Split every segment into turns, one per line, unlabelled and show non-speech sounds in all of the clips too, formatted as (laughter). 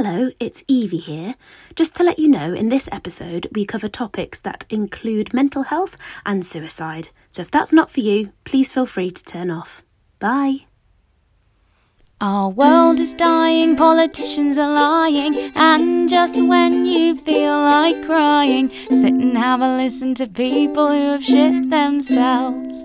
Hello, it's Evie here. Just to let you know, in this episode, we cover topics that include mental health and suicide. So if that's not for you, please feel free to turn off. Bye.
Our world is dying, politicians are lying, and just when you feel like crying, sit and have a listen to people who have shit themselves.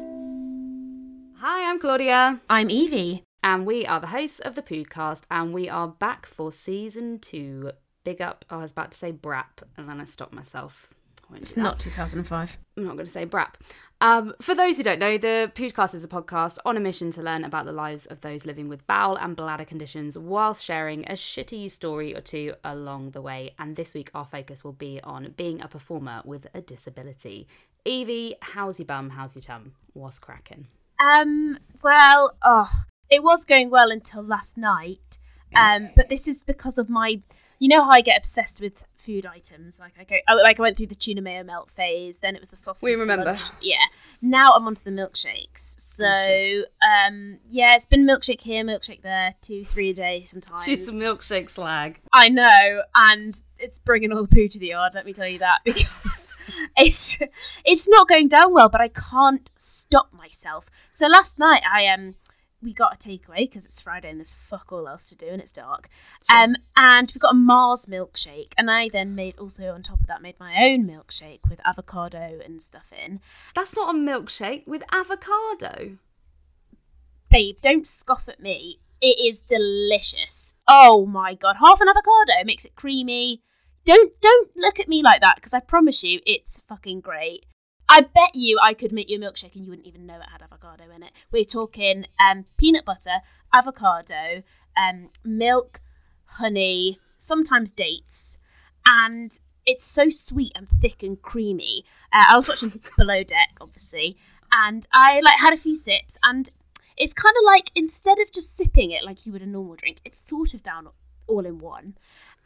Hi, I'm Claudia,
I'm Evie.
And we are the hosts of the podcast, and we are back for season two. Big up! I was about to say brap, and then I stopped myself. I
It's not 2005.
I'm not going to say brap. Um, for those who don't know, the podcast is a podcast on a mission to learn about the lives of those living with bowel and bladder conditions whilst sharing a shitty story or two along the way. And this week, our focus will be on being a performer with a disability. Evie, how's your bum? How's your tum? What's cracking?
Um, well, oh, it was going well until last night. Um, but this is because of my, you know how I get obsessed with food items. Like I go, I, like I went through the tuna mayo melt phase. Then it was the sausage.
We remember.
Yeah. Now I'm onto the milkshakes. So, um, yeah, it's been milkshake here, milkshake there, two, three a day sometimes.
She's a milkshake slag.
I know, and it's bringing all the poo to the yard. Let me tell you that (laughs) because it's it's not going down well. But I can't stop myself. So last night I um we got a takeaway because it's Friday and there's fuck all else to do and it's dark. Um, and we got a Mars milkshake, and I then made also on top of that made my own milkshake with avocado and stuff in.
That's not a milkshake with avocado.
Babe, don't scoff at me. It is delicious. Oh my god, half an avocado makes it creamy. Don't don't look at me like that because I promise you it's fucking great. I bet you I could make you a milkshake and you wouldn't even know it had avocado in it. We're talking um, peanut butter, avocado, um, milk, honey, sometimes dates, and it's so sweet and thick and creamy. Uh, I was watching (laughs) Below Deck, obviously, and I like had a few sips, and it's kind of like instead of just sipping it like you would a normal drink, it's sort of down all in one.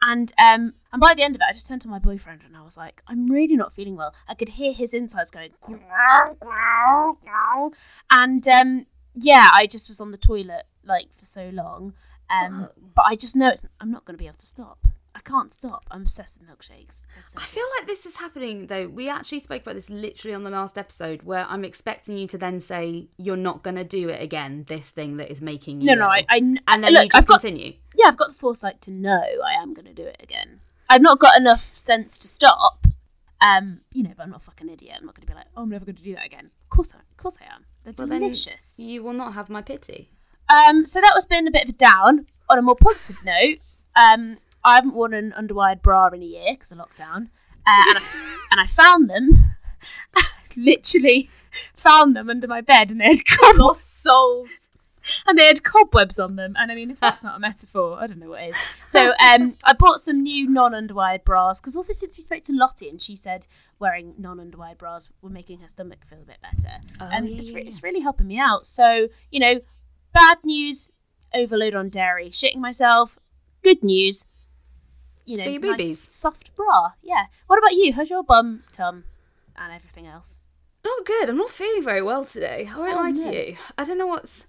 And um, and by the end of it, I just turned to my boyfriend and I was like, I'm really not feeling well. I could hear his insides going, growl, growl, growl. and um, yeah, I just was on the toilet like for so long. Um, but I just know it's, I'm not going to be able to stop. I can't stop. I'm obsessed with milkshakes. So
I feel like this is happening though. We actually spoke about this literally on the last episode where I'm expecting you to then say you're not going to do it again, this thing that is making you.
no, no. I, I
And then
look,
you just
I've got
continue.
yeah, I've got the foresight to know I am going to do it again. I've not got enough sense to stop. Um, you know, but I'm not a fucking idiot. I'm not going to be like, oh, I'm never going to do that again. Of course, I, of course, I am. They're
Well, then
delicious.
You will not have my pity.
Um, so that was been a bit of a down. On a more positive note, um, I haven't worn an underwired bra in a year because of lockdown, uh, and, I, (laughs) and I found them. (laughs) literally found them under my bed, and they had cobwebs. (laughs) souls. And they had cobwebs on them, and I mean, if that's not a metaphor, I don't know what is. So, um, I bought some new non-underwired bras because also since we spoke to Lottie, and she said wearing non-underwired bras were making her stomach feel a bit better, and
yeah,
it's, re-
yeah.
it's really helping me out. So, you know, bad news, overload on dairy, shitting myself. Good news, you know,
For your
nice
boobies.
soft bra. Yeah. What about you? How's your bum, tum, and everything else?
Not good. I'm not feeling very well today. I won't
Oh,
lie
no.
to you. I don't know what's.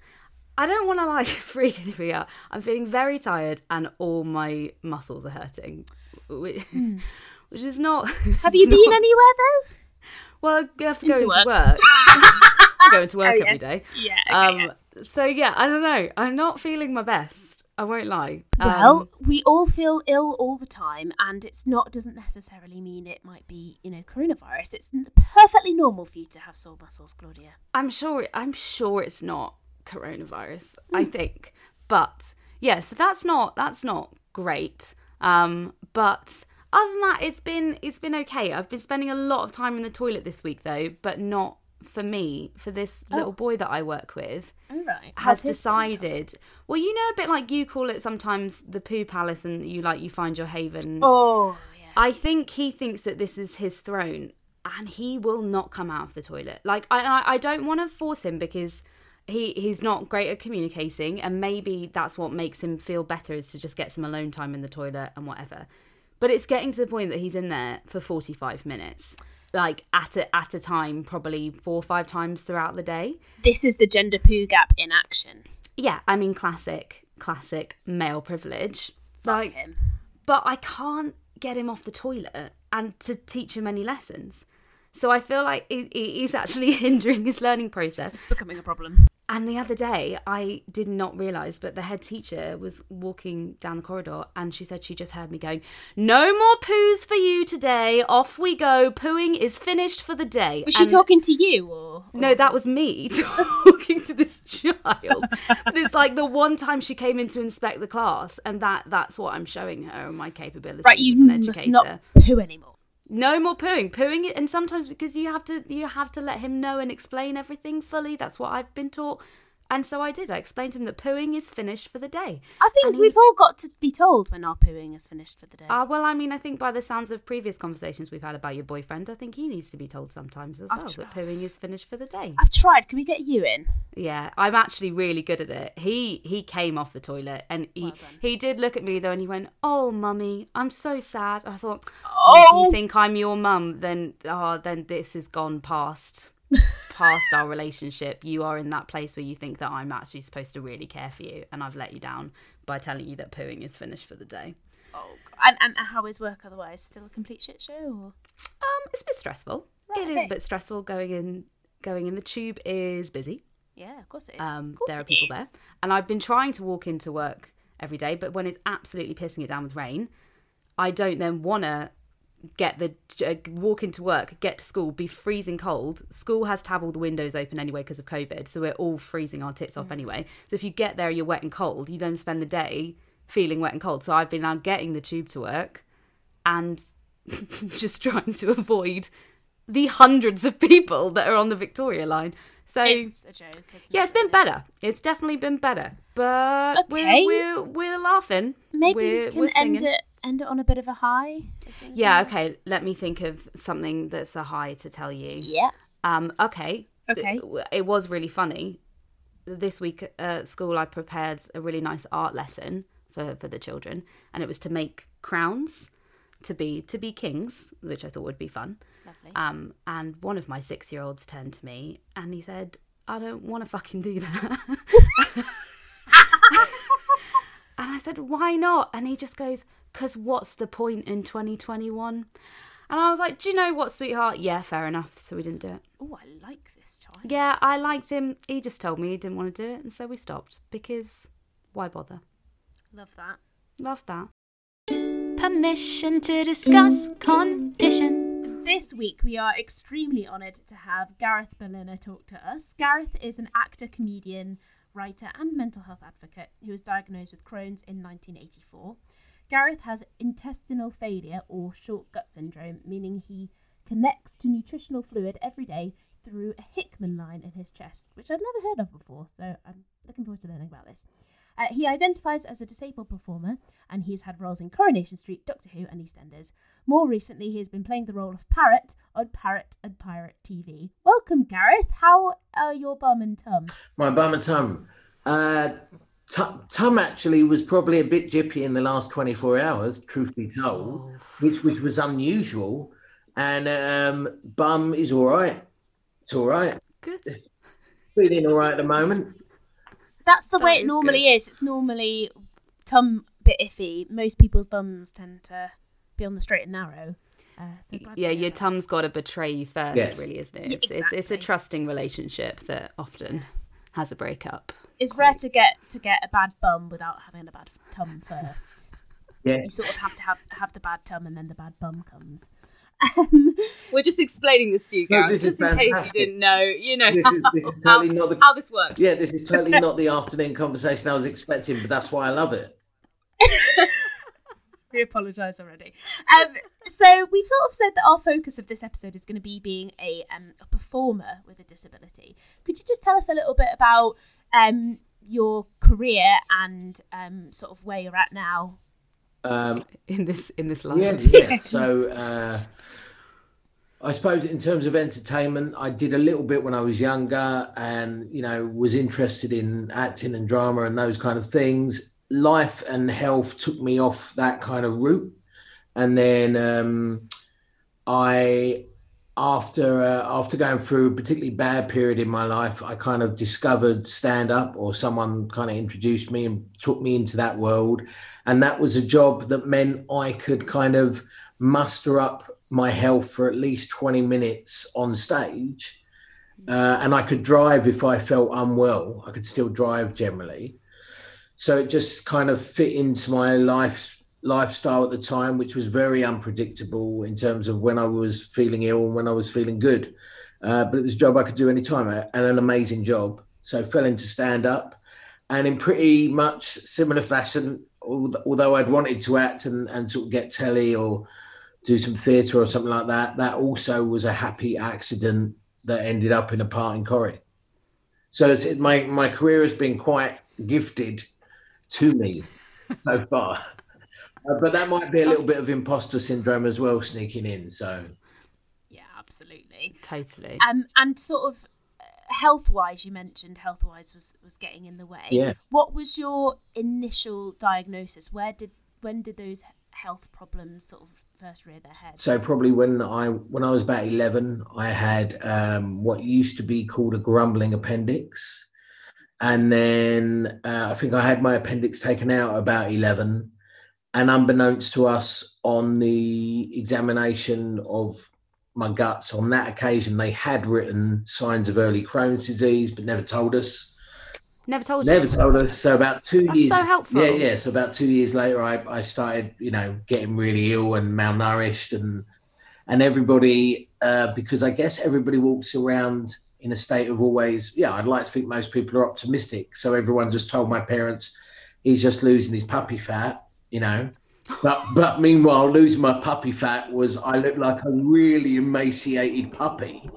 I don't want to like (laughs) freak anybody out. I'm feeling very tired and all my muscles are hurting, which, (laughs) which is not. (laughs)
Hmm. Have you been anywhere though?
Well, you have to go
Into
into
work.
work. I'm going to work
Oh,
every day.
Yeah.
Um, so yeah, I don't know. I'm not feeling my best. I won't lie.
Well,
Um,
we all feel ill all the time, and it's not doesn't necessarily mean it might be you know coronavirus. It's perfectly normal for you to have sore muscles, Claudia.
I'm sure. I'm sure it's not coronavirus. I think, but yeah. So that's not that's not great. Um, but other than that, it's been it's been okay. I've been spending a lot of time in the toilet this week though, but not for me. For this little boy that I work with
right.
has decided. Well, you know, a bit like you call it sometimes the poo palace, and you like you find your haven.
Oh yes.
I think he thinks that this is his throne, and he will not come out of the toilet. Like I, I, I don't want to force him because he he's not great at communicating, and maybe that's what makes him feel better is to just get some alone time in the toilet and whatever. But it's getting to the point that he's in there for forty five minutes, like at a at a time, probably four or five times throughout the day.
this is the gender poo gap in action.
Yeah, I mean, classic, classic male privilege. Like,
him.
but I can't get him off the toilet and to teach him any lessons. So I feel like it, it is actually (laughs) hindering his learning process.
It's becoming a problem.
And the other day, I did not realise, but the head teacher was walking down the corridor and she said she just heard me going, No more poos for you today. Off we go. Pooing is finished for the day.
Was she talking to you or?
No, that was me (laughs) talking to this child. but it's like the one time she came in to inspect the class, and that that's what I'm showing her and my capabilities
Right, you must not poo anymore.
No more pooing. Pooing it, and sometimes because you have to, you have to let him know and explain everything fully. That's what I've been taught, and so I did. I explained to him that pooing is finished for the day.
I think
he-
we've all got to be told when our pooing is finished for the day.
Uh, well, I mean, I think by the sounds of previous conversations we've had about your boyfriend, I think he needs to be told sometimes as
I've
well that pooing is finished for the day.
I've tried. Can we get you in?
Yeah, I'm actually really good at it. He he came off the toilet and he
Well
he did look at me though and he went, "Oh, mummy, I'm so sad." I thought,
Oh.
"If you think I'm your mum, then oh, then this has gone past past our relationship. You are in that place where you think that I'm actually supposed to really care for you, and I've let you down by telling you that pooing is finished for the day."
Oh, and and how is work otherwise? Still a complete shit show? Or?
Um, it's a bit stressful.
Right,
It is
okay.
a bit stressful going in. Going in the tube is busy.
Yeah, of course it is.
Um,
course
there are people
is.
there, and I've been trying to walk into work every day, but when it's absolutely pissing it down with rain, I don't then want to get the uh, walk into work, get to school, be freezing cold. School has to have all the windows open anyway because of COVID, so we're all freezing our tits
Mm.
off anyway. So if you get there, you're wet and cold. You then spend the day feeling wet and cold. So I've been now getting the tube to work, and (laughs) just trying to avoid the hundreds of people that are on the Victoria line. So
It's a joke.
Yeah,
it,
it's been
really?
better. It's definitely been better. But
Okay.
we're, we're we're laughing.
Maybe
we're,
we can
we're
end it end it on a bit of a high. Is there anything
Yeah, okay. Let me think of something that's a high to tell you.
Yeah.
Um, okay.
Okay.
It, it was really funny. This week at school, I prepared a really nice art lesson for, for the children, and it was to make crowns to be to be kings, which I thought would be fun.
Lovely.
Um, and one of my six year olds turned to me and he said, I don't want to fucking do that. (laughs) (laughs) and I said, Why not? And he just goes, Because what's the point in 2021? And I was like, Do you know what, sweetheart? Yeah, fair enough. So we didn't do it.
Oh, I like this child.
Yeah, I liked him. He just told me he didn't want to do it. And so we stopped because why bother?
Love that.
Love that.
Permission to discuss condition.
This week, we are extremely honoured to have Gareth Berliner talk to us. Gareth is an actor, comedian, writer, and mental health advocate who was diagnosed with Crohn's in 1984. Gareth has intestinal failure or short gut syndrome, meaning he connects to nutritional fluid every day through a Hickman line in his chest, which I'd never heard of before, so I'm looking forward to learning about this. Uh, he identifies as a disabled performer, and he's had roles in Coronation Street, Doctor Who, and EastEnders. More recently, he has been playing the role of Parrot on Parrot and Pirate TV. Welcome, Gareth. How are your bum and tum?
My bum and tum. Uh, Tu- Tum actually was probably a bit jippy in the last 24 hours, truth be told, which which was unusual. And um, bum is all right. It's all right.
Good.
Feeling all right at the moment.
That's the
That
way it
is
normally
good.
is. It's normally tum bit iffy. Most people's bums tend to be on the straight and narrow. Uh, so
Yeah, your
that.
tum's got to betray you first,
Yes.
really, isn't it?
Yeah,
It's, it's, it's a trusting relationship that often has a breakup.
It's rare to get to get a bad bum without having a bad tum first. (laughs) you sort of have to have have the bad tum and then the bad bum comes. Um, (laughs)
We're just explaining this to you,
No,
guys,
this is
just in case you didn't know. You know
This
how,
is, this is totally not the
how this works.
yeah. This is totally not the (laughs) afternoon conversation I was expecting, but that's why I love it.
we apologise already. Um, so we've sort of said that our focus of this episode is going to be being a um, a performer with a disability. Could you just tell us a little bit about um, your career and um, sort of where you're at now?
Um,
In this in this life.
Yeah, yeah. (laughs) So uh, I suppose in terms of entertainment, I did a little bit when I was younger, and you know was interested in acting and drama and those kind of things. Life and health took me off that kind of route, and then um, I after uh, after going through a particularly bad period in my life, I kind of discovered stand up, or someone kind of introduced me and took me into that world, and that was a job that meant I could kind of muster up my health for at least twenty minutes on stage, uh, and I could drive if I felt unwell. I could still drive generally, so it just kind of fit into my life lifestyle at the time, which was very unpredictable in terms of when I was feeling ill and when I was feeling good. Uh, but it was a job I could do anytime and an amazing job. So I fell into stand up and in pretty much similar fashion, although I'd wanted to act and, and sort of get telly or do some theatre or something like that, that also was a happy accident that ended up in a part in Corrie. So my, my career has been quite gifted to me so far. Uh, but that might be a little bit of imposter syndrome as well sneaking in. So,
yeah, absolutely,
totally.
Um, and sort of uh, health wise, you mentioned health wise was was getting in the way.
Yeah.
What was your initial diagnosis? Where did when did those health problems sort of first rear their head?
So probably when I when I was about eleven, I had um, what used to be called a grumbling appendix, and then uh, I think I had my appendix taken out about eleven and unbeknownst to us on the examination of my guts on that occasion they had written signs of early crohn's disease but never told us.
Never told us.
never you. told us. So about two
That's
years
so helpful.
yeah yeah. So about two years later I, I started you know getting really ill and malnourished and and everybody uh, because i guess everybody walks around in a state of always yeah i'd like to think most people are optimistic. So everyone just told my parents he's just losing his puppy fat you know. But but meanwhile, losing my puppy fat was I looked like a really emaciated puppy,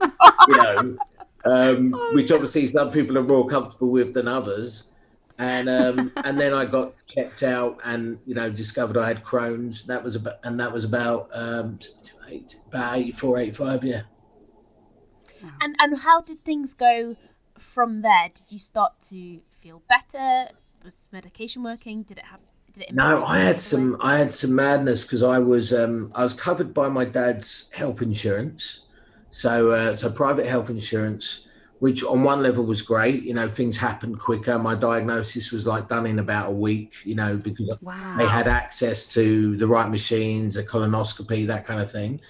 you know, um, which obviously some people are more comfortable with than others. And um, and then I got checked out and you know discovered I had Crohn's. That was about and that was about um, eight, about 84, 85, yeah.
And and how did things go from there? Did you start to feel better? Was medication working? Did it have
no, I had some. I had some madness because I was um, I was covered by my dad's health insurance, so uh, so private health insurance, which on one level was great. You know, things happened quicker. My diagnosis was like done in about a week. You know, because wow. they had access to the right machines, a colonoscopy, that kind of thing.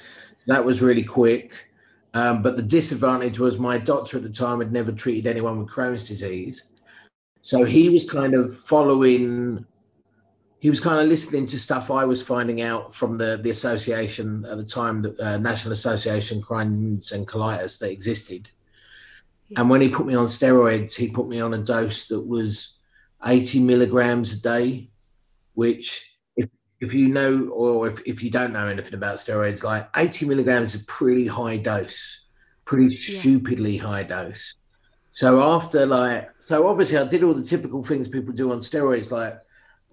That was really quick. Um, but the disadvantage was my doctor at the time had never treated anyone with Crohn's disease. So he was kind of following he was kind of listening to stuff I was finding out from the the association at the time, the uh, National Association Crohn's and Colitis that existed. Yeah. And when he put me on steroids, he put me on a dose that was 80 milligrams a day, which if if you know or if, if you don't know anything about steroids, like 80 milligrams is a pretty high dose, pretty yeah. stupidly high dose. So after like, so obviously I did all the typical things people do on steroids, like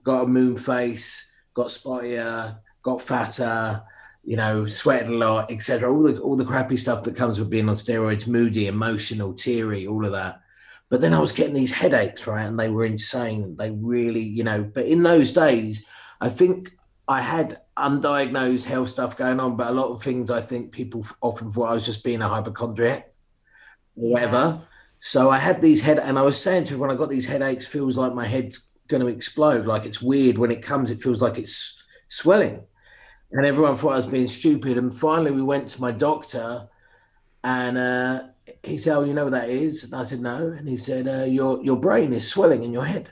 got a moon face, got spottier, got fatter, you know, sweated a lot, etc. All the all the crappy stuff that comes with being on steroids, moody, emotional, teary, all of that. But then I was getting these headaches, right? And they were insane. They really, you know, but in those days, I think I had undiagnosed health stuff going on, but a lot of things I think people often thought I was just being a hypochondriac whatever. So I had these head, and I was saying to everyone, I got these headaches, feels like my head's going to explode. Like it's weird when it comes, it feels like it's swelling. And everyone thought I was being stupid. And finally, we went to my doctor, and uh, he said, "Oh, you know what that is?" And I said, "No." And he said, uh, "Your your brain is swelling in your head."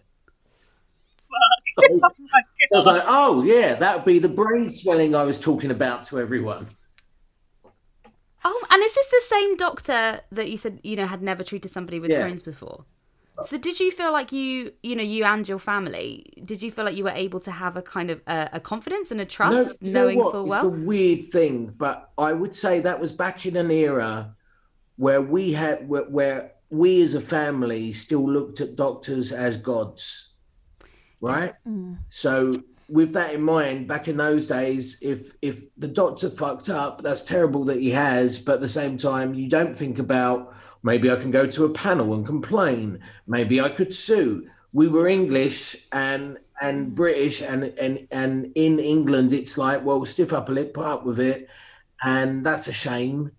Fuck! (laughs) oh (laughs)
I was like, "Oh yeah, that would be the brain swelling I was talking about to everyone."
Oh, and is this the same doctor that you said you know had never treated somebody with yeah. Crohn's before? So did you feel like you, you know, you and your family, did you feel like you were able to have a kind of a, a confidence and a trust, no, knowing full well?
It's a weird thing, but I would say that was back in an era where we had, where, where we as a family still looked at doctors as gods, right? Mm. So with that in mind, back in those days, if if the doctor fucked up, that's terrible that he has. But at the same time, you don't think about Maybe I can go to a panel and complain. Maybe I could sue. We were English and and British and and and in England it's like, well, stiff upper lip, put up with it. and that's a shame.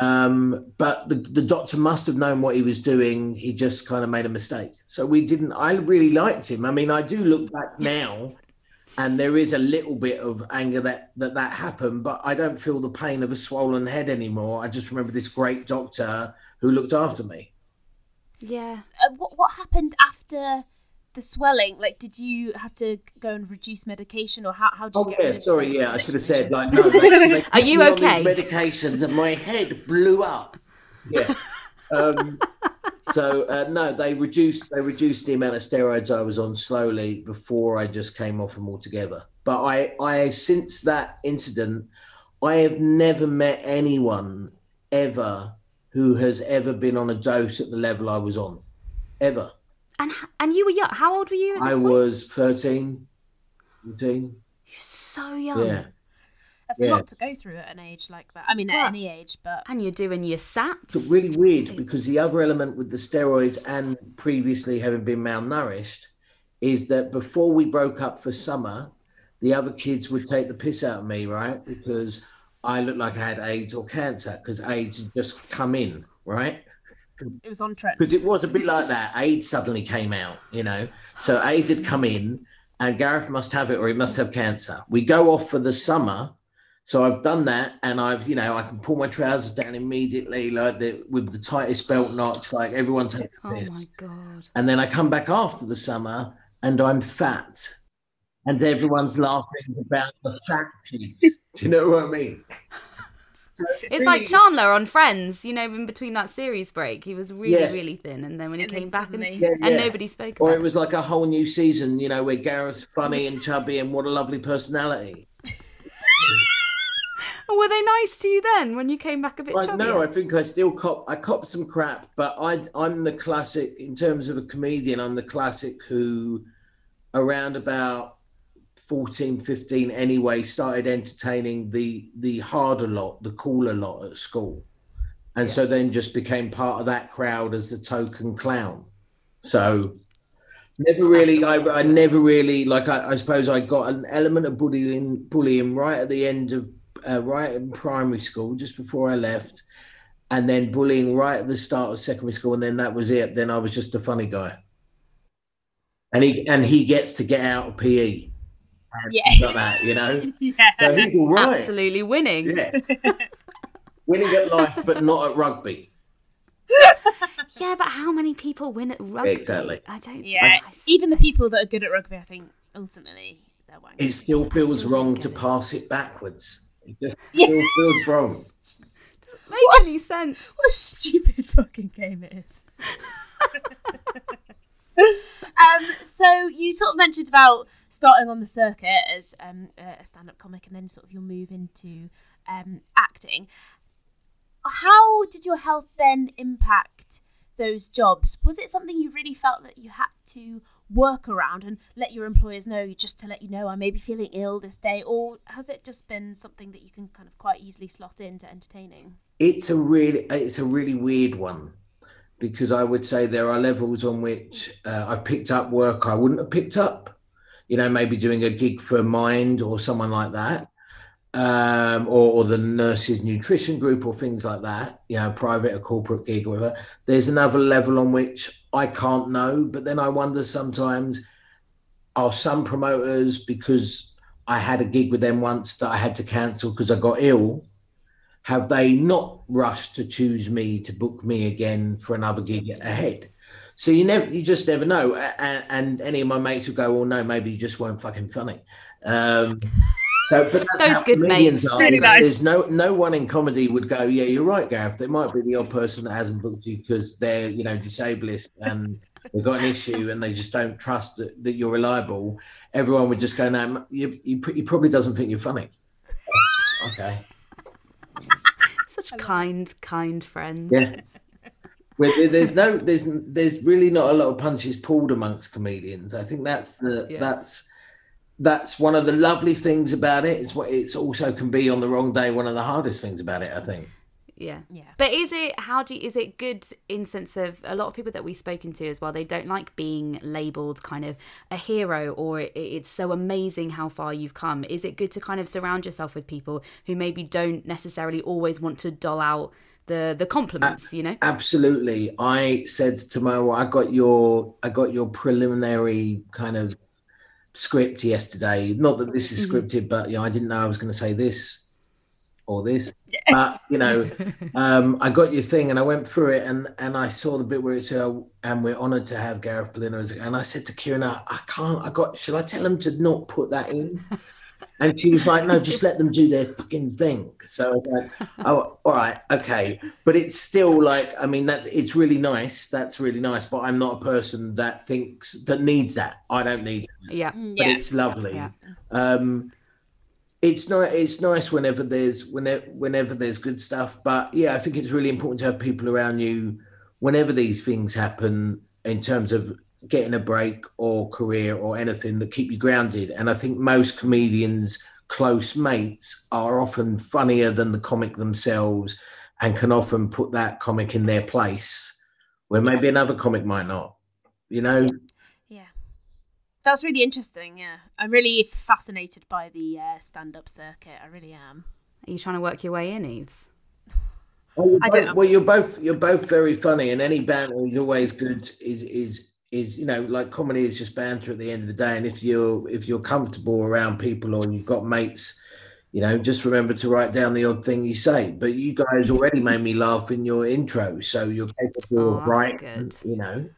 Um, but the, the doctor must have known what he was doing. He just kind of made a mistake. So we didn't. I really liked him. I mean, I do look back now, and there is a little bit of anger that that that happened. But I don't feel the pain of a swollen head anymore. I just remember this great doctor who looked after me.
Yeah.
Uh, what what happened after the swelling? Like, did you have to go and reduce medication, or how how did
Oh
you?
yeah, sorry, yeah, I should have said like no. They, they (laughs)
Are you
me
okay?
these medications and my head blew up. Yeah. Um, so uh, no, they reduced they reduced the amount of steroids I was on slowly before I just came off them altogether. But I I since that incident, I have never met anyone ever who has ever been on a dose at the level I was on, ever.
And and you were young. How old were you? At this
I
point?
was 13, 14.
You're so young.
Yeah.
That's
yeah.
a lot to go through at an age like that. I mean,
Well,
at any age, but
And you're doing your SATs.
It's really weird because the other element with the steroids and previously having been malnourished is that before we broke up for summer, the other kids would take the piss out of me, right? Because I looked like I had AIDS or cancer because AIDS had just come in, right?
it was on trend.
Because it was a bit like that. AIDS suddenly came out, you know. So AIDS had come in, and Gareth must have it or he must have cancer. We go off for the summer. So I've done that, and I've, you know, I can pull my trousers down immediately, like the with the tightest belt notch, like everyone takes
Oh my god.
And then I come back after the summer, and I'm fat, and everyone's laughing about the fat piece. (laughs) Do you know what I mean? So it
It's like Chandler on Friends, you know, in between that series break, he was really,
Yes.
really thin, and then when he
And
came back, and,
suddenly-
Yeah,
and nobody spoke
Or
about
it was like a whole new season, you know, where Gareth's funny and (laughs) chubby and what a lovely personality. (laughs)
Were they nice to you then when you came back a bit
I,
chubby?
no, I think I still cop. I cop some crap, but I, I'm the classic in terms of a comedian. I'm the classic who, around about 14, 15 anyway, started entertaining the the harder lot, the cooler lot at school, and so then just became part of that crowd as the token clown. So. Never really, I, I never really like. I, I suppose I got an element of bullying, bullying right at the end of, uh, right in primary school, just before I left, and then bullying right at the start of secondary school, and then that was it. Then I was just a funny guy, and he and he gets to get out of PE.
Yeah.
Got that, you know. (laughs)
yeah.
So he's all right.
Absolutely winning.
Yeah, (laughs) winning at life, but not at rugby. (laughs)
Yeah, but how many people win at rugby?
Exactly.
I don't.
Yeah.
I-
Even the people that are good at rugby, I think, ultimately, they're wankers.
It still feels wrong to pass it backwards. It just
Yeah.
still feels wrong.
Doesn't make
What?
any sense.
What a stupid fucking game it is. um, so you sort of mentioned about starting on the circuit as um, a stand-up comic, and then sort of your move into um, acting. How did your health then impact those jobs? Was it something you really felt that you had to work around and let your employers know, just to let you know I may be feeling ill this day, or has it just been something that you can kind of quite easily slot into entertaining?
It's a really it's a really weird one because I would say there are levels on which uh, I've picked up work I wouldn't have picked up. You know, maybe doing a gig for Mind or someone like that, um, or, or the nurses nutrition group or things like that. You know, private or corporate gig or whatever. There's another level on which I can't know, but then I wonder sometimes are some promoters because I had a gig with them once that I had to cancel because I got ill have they not rushed to choose me to book me again for another gig ahead? So you never, you just never know. A- a- And any of my mates would go, "Well, no, maybe you just weren't fucking funny." Um, so, but that's (laughs)
Those good
comedians
mates.
are.
Really nice.
There's no, no one in comedy would go, "Yeah, you're right, Gareth." There might be the odd person that hasn't booked you because they're, you know, disabled and they've got an issue and they just don't trust that, that you're reliable. Everyone would just go, "No, you, you, he probably doesn't think you're funny." (laughs) okay.
Such kind, kind friends.
Yeah. Where there's no, there's there's really not a lot of punches pulled amongst comedians. I think that's the
Yeah.
that's that's one of the lovely things about it. It's what it's also can be on the wrong day one of the hardest things about it. I think.
yeah
Yeah.
but is it how do you, is it good in sense of a lot of people that we've spoken to as well they don't like being labeled kind of a hero or it, it's so amazing how far you've come is it good to kind of surround yourself with people who maybe don't necessarily always want to doll out the the compliments you know
Absolutely. I said to my I got your I got your preliminary kind of script yesterday. Not that this is scripted, but you know, I didn't know I was going to say this or this. But you know, (laughs) um, I got your thing and I went through it and and I saw the bit where it said, oh, "And we're honoured to have Gareth Berliner." as-" And I said to Kieran, "I I can't. I got. Should I tell them to not put that in?" And she was like, "No, just let them do their fucking thing." So I was like, "Oh, all right, okay." But it's still like, I mean, that it's really nice. That's really nice. But I'm not a person that thinks that needs that. I don't need. It,
yeah
but it's lovely.
Yeah.
Um, it's not. It's nice whenever there's whenever whenever there's good stuff. But yeah, I think it's really important to have people around you whenever these things happen in terms of getting a break or career or anything that keep you grounded. And I think most comedians, close mates, are often funnier than the comic themselves and can often put that comic in their place where maybe another comic might not. You know,
Yeah. That's really interesting. Yeah. I'm really fascinated by the uh, stand up circuit. I really am.
are you trying to work your way in eves
Well, you're
I
both,
don't-
well, you're both you're both very funny, and any banter is always good. Is is is you know like comedy is just banter at the end of the day. And if you're if you're comfortable around people or you've got mates, you know, just remember to write down the odd thing you say. But you guys already made me laugh in your intro, so you're capable
Oh,
of
that's
right.
good.
You know,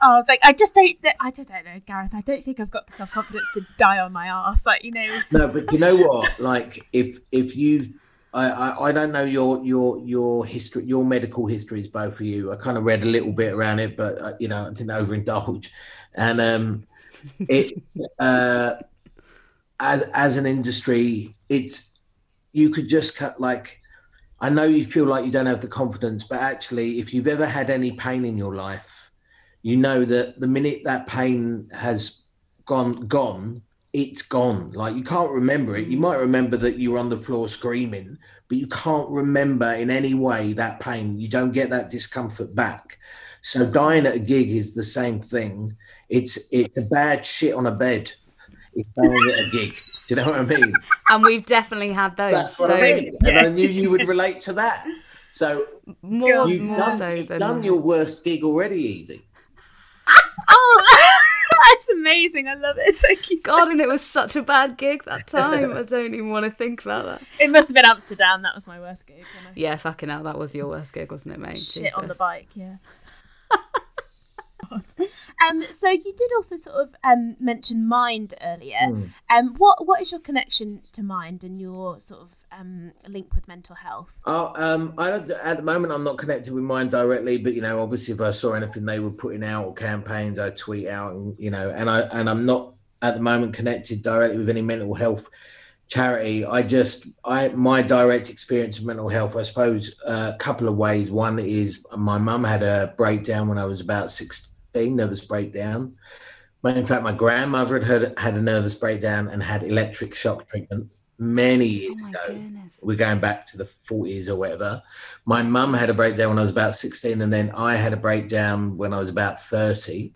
Oh, like I just don't. I don't know, Gareth. I don't think I've got the self confidence to die on my ass. Like you know.
no, but you know what? Like if if you've I, I, I don't know your your your history your medical histories both of you. I kind of read a little bit around it, but uh, you know I didn't overindulge. And um, (laughs) it's uh, as as an industry, it's you could just cut like I know you feel like you don't have the confidence, but actually, if you've ever had any pain in your life, you know that the minute that pain has gone gone, it's gone. Like you can't remember it. You mm. might remember that you were on the floor screaming, but you can't remember in any way that pain. You don't get that discomfort back. So dying at a gig is the same thing. It's it's a bad shit on a bed. It's dying at a gig. Do you know what I mean? (laughs)
and we've definitely had those
That's
so
what I mean. And I knew you would (laughs) relate to that. So
more,
you've,
more
done,
so
you've
than
done your worst gig already, Evie. (laughs)
Oh, that's amazing. I love it. (laughs) Thank you. So
God, and it was such a bad gig that (laughs) time. I don't even want to think about that.
It must have been Amsterdam. That was my worst gig. I
Yeah, fucking hell, that was your worst gig, wasn't it, mate?
shit on the bike. Yeah. (laughs) um. So you did also sort of um mention Mind earlier. Um. What What is your connection to Mind and your sort of um link with mental health?
Oh, um, I don't, at the moment I'm not connected with Mind directly, but you know, obviously, if I saw anything they were putting out or campaigns, I'd tweet out, and you know, and I and I'm not at the moment connected directly with any mental health charity. I just, I my direct experience of mental health, I suppose, a couple of ways. One is my mum had a breakdown when I was about 16, nervous breakdown. In fact, my grandmother had, had a nervous breakdown and had electric shock treatment many years
Oh
ago
goodness.
we're going back to the 40s or whatever. My mum had a breakdown when I was about 16, and then I had a breakdown when I was about 30.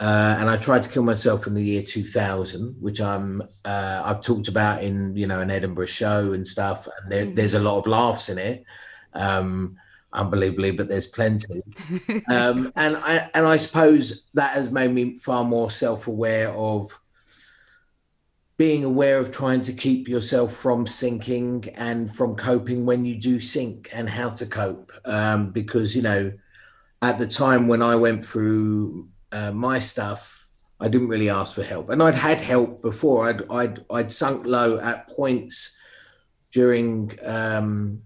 Uh, and I tried to kill myself in the year 2000, which I'm uh, I've talked about in you know an Edinburgh show and stuff. And there, there's a lot of laughs in it, um, unbelievably, but there's plenty. (laughs) um, and I and I suppose that has made me far more self-aware of being aware of trying to keep yourself from sinking and from coping when you do sink and how to cope. Um, because you know at the time when i went through uh, my stuff i didn't really ask for help. And i'd had help before. I'd i'd, I'd sunk low at points during um,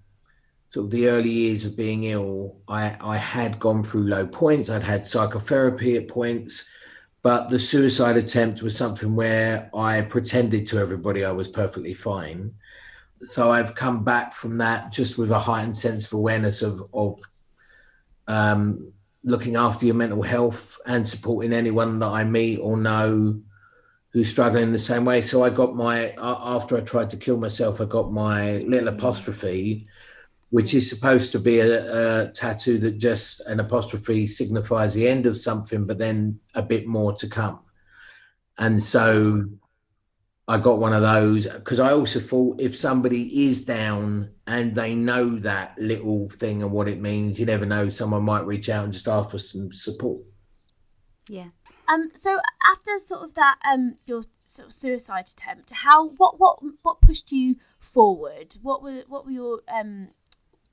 sort of the early years of being ill. I i had gone through low points. I'd had psychotherapy at points but the suicide attempt was something where I pretended to everybody I was perfectly fine. So I've come back from that just with a heightened sense of awareness of of um, looking after your mental health and supporting anyone that I meet or know who's struggling in the same way. So I got my after I tried to kill myself, I got my little apostrophe which is supposed to be a, a, tattoo that just an apostrophe signifies the end of something, but then a bit more to come. And so I got one of those because I also thought if somebody is down and they know that little thing and what it means, you never know, someone might reach out and just ask for some support.
Yeah.
Um. So after sort of that, um, your sort of suicide attempt, how what what what pushed you forward? What were what were your um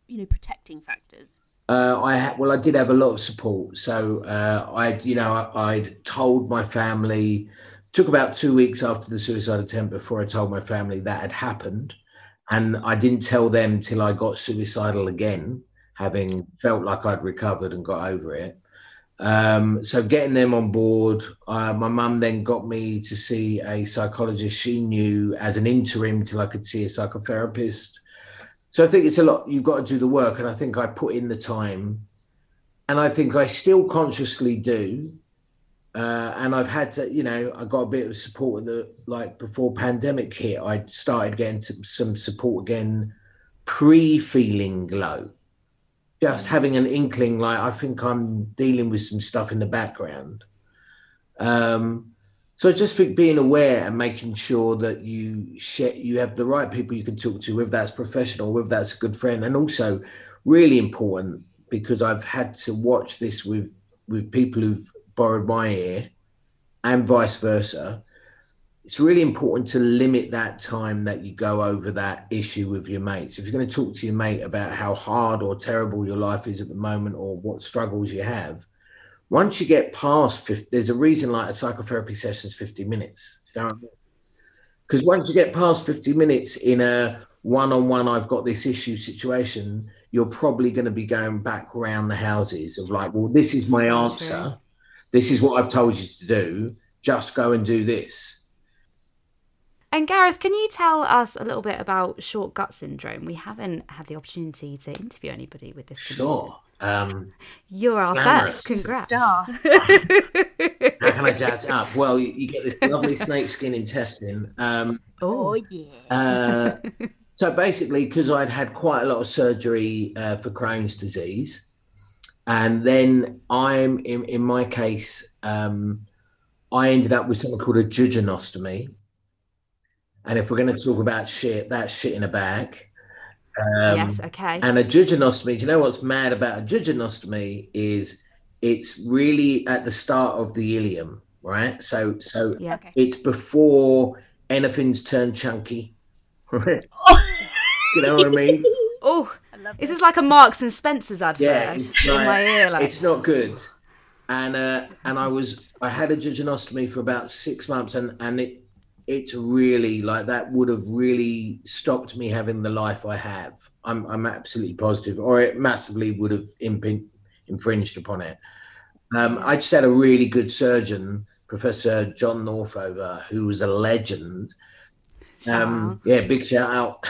you know protecting factors?
Uh, I well, I did have a lot of support. So uh, I, you know, I'd told my family. Took about two weeks after the suicide attempt before I told my family that had happened, and I didn't tell them till I got suicidal again, having felt like I'd recovered and got over it. Um, so getting them on board, uh, my mum then got me to see a psychologist she knew as an interim till I could see a psychotherapist. So I think it's a lot. You've got to do the work, and I think I put in the time, and I think I still consciously do. Uh, and I've had to, you know, I got a bit of support in the like before pandemic hit. I started getting some support again, pre feeling low, just having an inkling like I think I'm dealing with some stuff in the background. Um, so just think being aware and making sure that you share, you have the right people you can talk to, whether that's professional, whether that's a good friend, and also really important because I've had to watch this with with people who've borrowed my ear and vice versa. It's really important to limit that time that you go over that issue with your mates. If you're going to talk to your mate about how hard or terrible your life is at the moment or what struggles you have, once you get past 50, there's a reason like a psychotherapy session is 50 minutes. Because once you get past 50 minutes in a one on one, I've got this issue situation, you're probably going to be going back around the houses of like, well, this is my answer. This is what I've told you to do. Just go and do this.
And Gareth, can you tell us a little bit about short gut syndrome? We haven't had the opportunity to interview anybody with this. Condition.
Sure. Um,
You're our
glamorous.
first. Congrats.
Star. (laughs)
how can I jazz it up? Well, you, you get this lovely snake skin intestine. Um,
oh yeah.
uh, so basically, because I'd had quite a lot of surgery uh, for Crohn's disease, and then I'm in, in my case, um, I ended up with something called a jejunostomy. And if we're going to talk about shit, that's shit in a bag. Um,
yes. Okay.
And a jejunostomy, do you know what's mad about a jejunostomy is it's really at the start of the ileum, right? So so
Yeah.
Okay.
it's before anything's turned chunky. (laughs) Right?
Oh. (laughs)
Do you know what I mean?
Oh,
I
this
this.
is like a Marks and Spencer's advert.
Yeah, it's
feel
like-
my ear like.
It's not good. And uh and I was I had a jejunostomy for about six months and and it it's really like that would have really stopped me having the life I have. I'm I'm absolutely positive, or it massively would have impin- infringed upon it. Um, I just had a really good surgeon, Professor John Northover, who was a legend. Um, yeah, big shout out.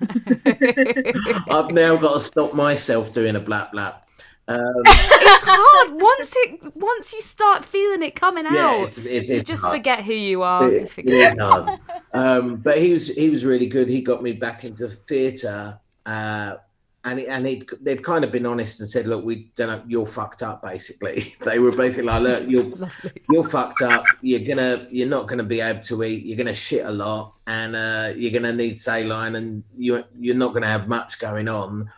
(laughs) I've now got to stop myself doing a blap blap. Um, (laughs)
it's hard once it once you start feeling it coming
yeah,
out.
it's, it,
you
it's
just
hard.
forget who you are.
It-
forget-
it is hard. Um, but he was he was really good. He got me back into theatre, uh, and it, and he'd, they'd kind of been honest and said, "Look, we don't know, you're fucked up." Basically, (laughs) they were basically like, "Look, you're (laughs) you're fucked up. You're gonna you're not gonna be able to eat. You're gonna shit a lot, and uh, you're gonna need saline, and you you're not gonna have much going on."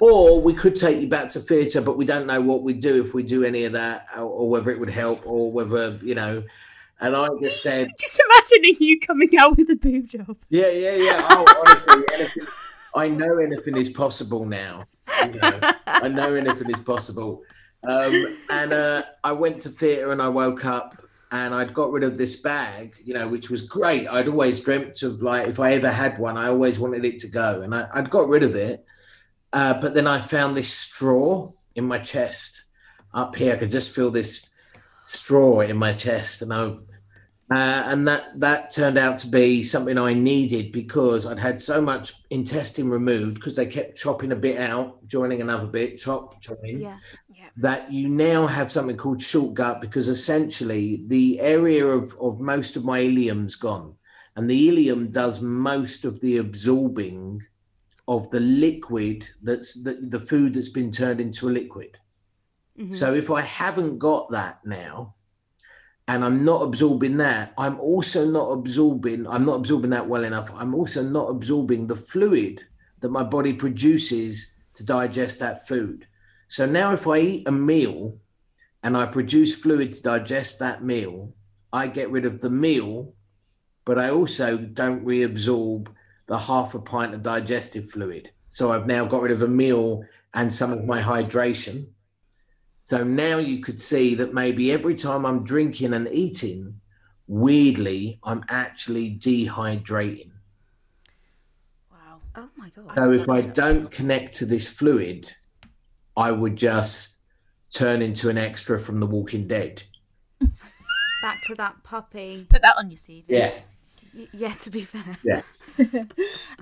Or we could take you back to theatre, but we don't know what we'd do if we do any of that, or, or whether it would help, or whether you know. And I just said, (laughs)
Just imagining you coming out with a boob job.
yeah, yeah, yeah. Oh, honestly, anything, I know anything is possible now. You know, I know anything is possible. Um, and uh, I went to theatre and I woke up and I'd got rid of this bag, you know, which was great. I'd always dreamt of like if I ever had one, I always wanted it to go, and I, I'd got rid of it. Uh, but then I found this straw in my chest up here. I could just feel this straw in my chest, and I uh, and that that turned out to be something I needed because I'd had so much intestine removed because they kept chopping a bit out, joining another bit, chop, join.
Yeah.
That you now have something called short gut because essentially the area of, of most of my ileum's gone, and the ileum does most of the absorbing of the liquid that's the, the food that's been turned into a liquid. Mm-hmm. So if I haven't got that now, and I'm not absorbing that, I'm also not absorbing, I'm not absorbing that well enough. I'm also not absorbing the fluid that my body produces to digest that food. So now if I eat a meal and I produce fluid to digest that meal, I get rid of the meal, but I also don't reabsorb the half a pint of digestive fluid. So I've now got rid of a meal and some of my hydration. So now you could see that maybe every time I'm drinking and eating, weirdly, I'm actually dehydrating.
Wow.
Oh my god.
So if I don't connect to this fluid, I would just turn into an extra from The Walking Dead.
Back to that puppy.
Put that on your CV.
Yeah.
Yeah, to be fair.
Yeah. (laughs)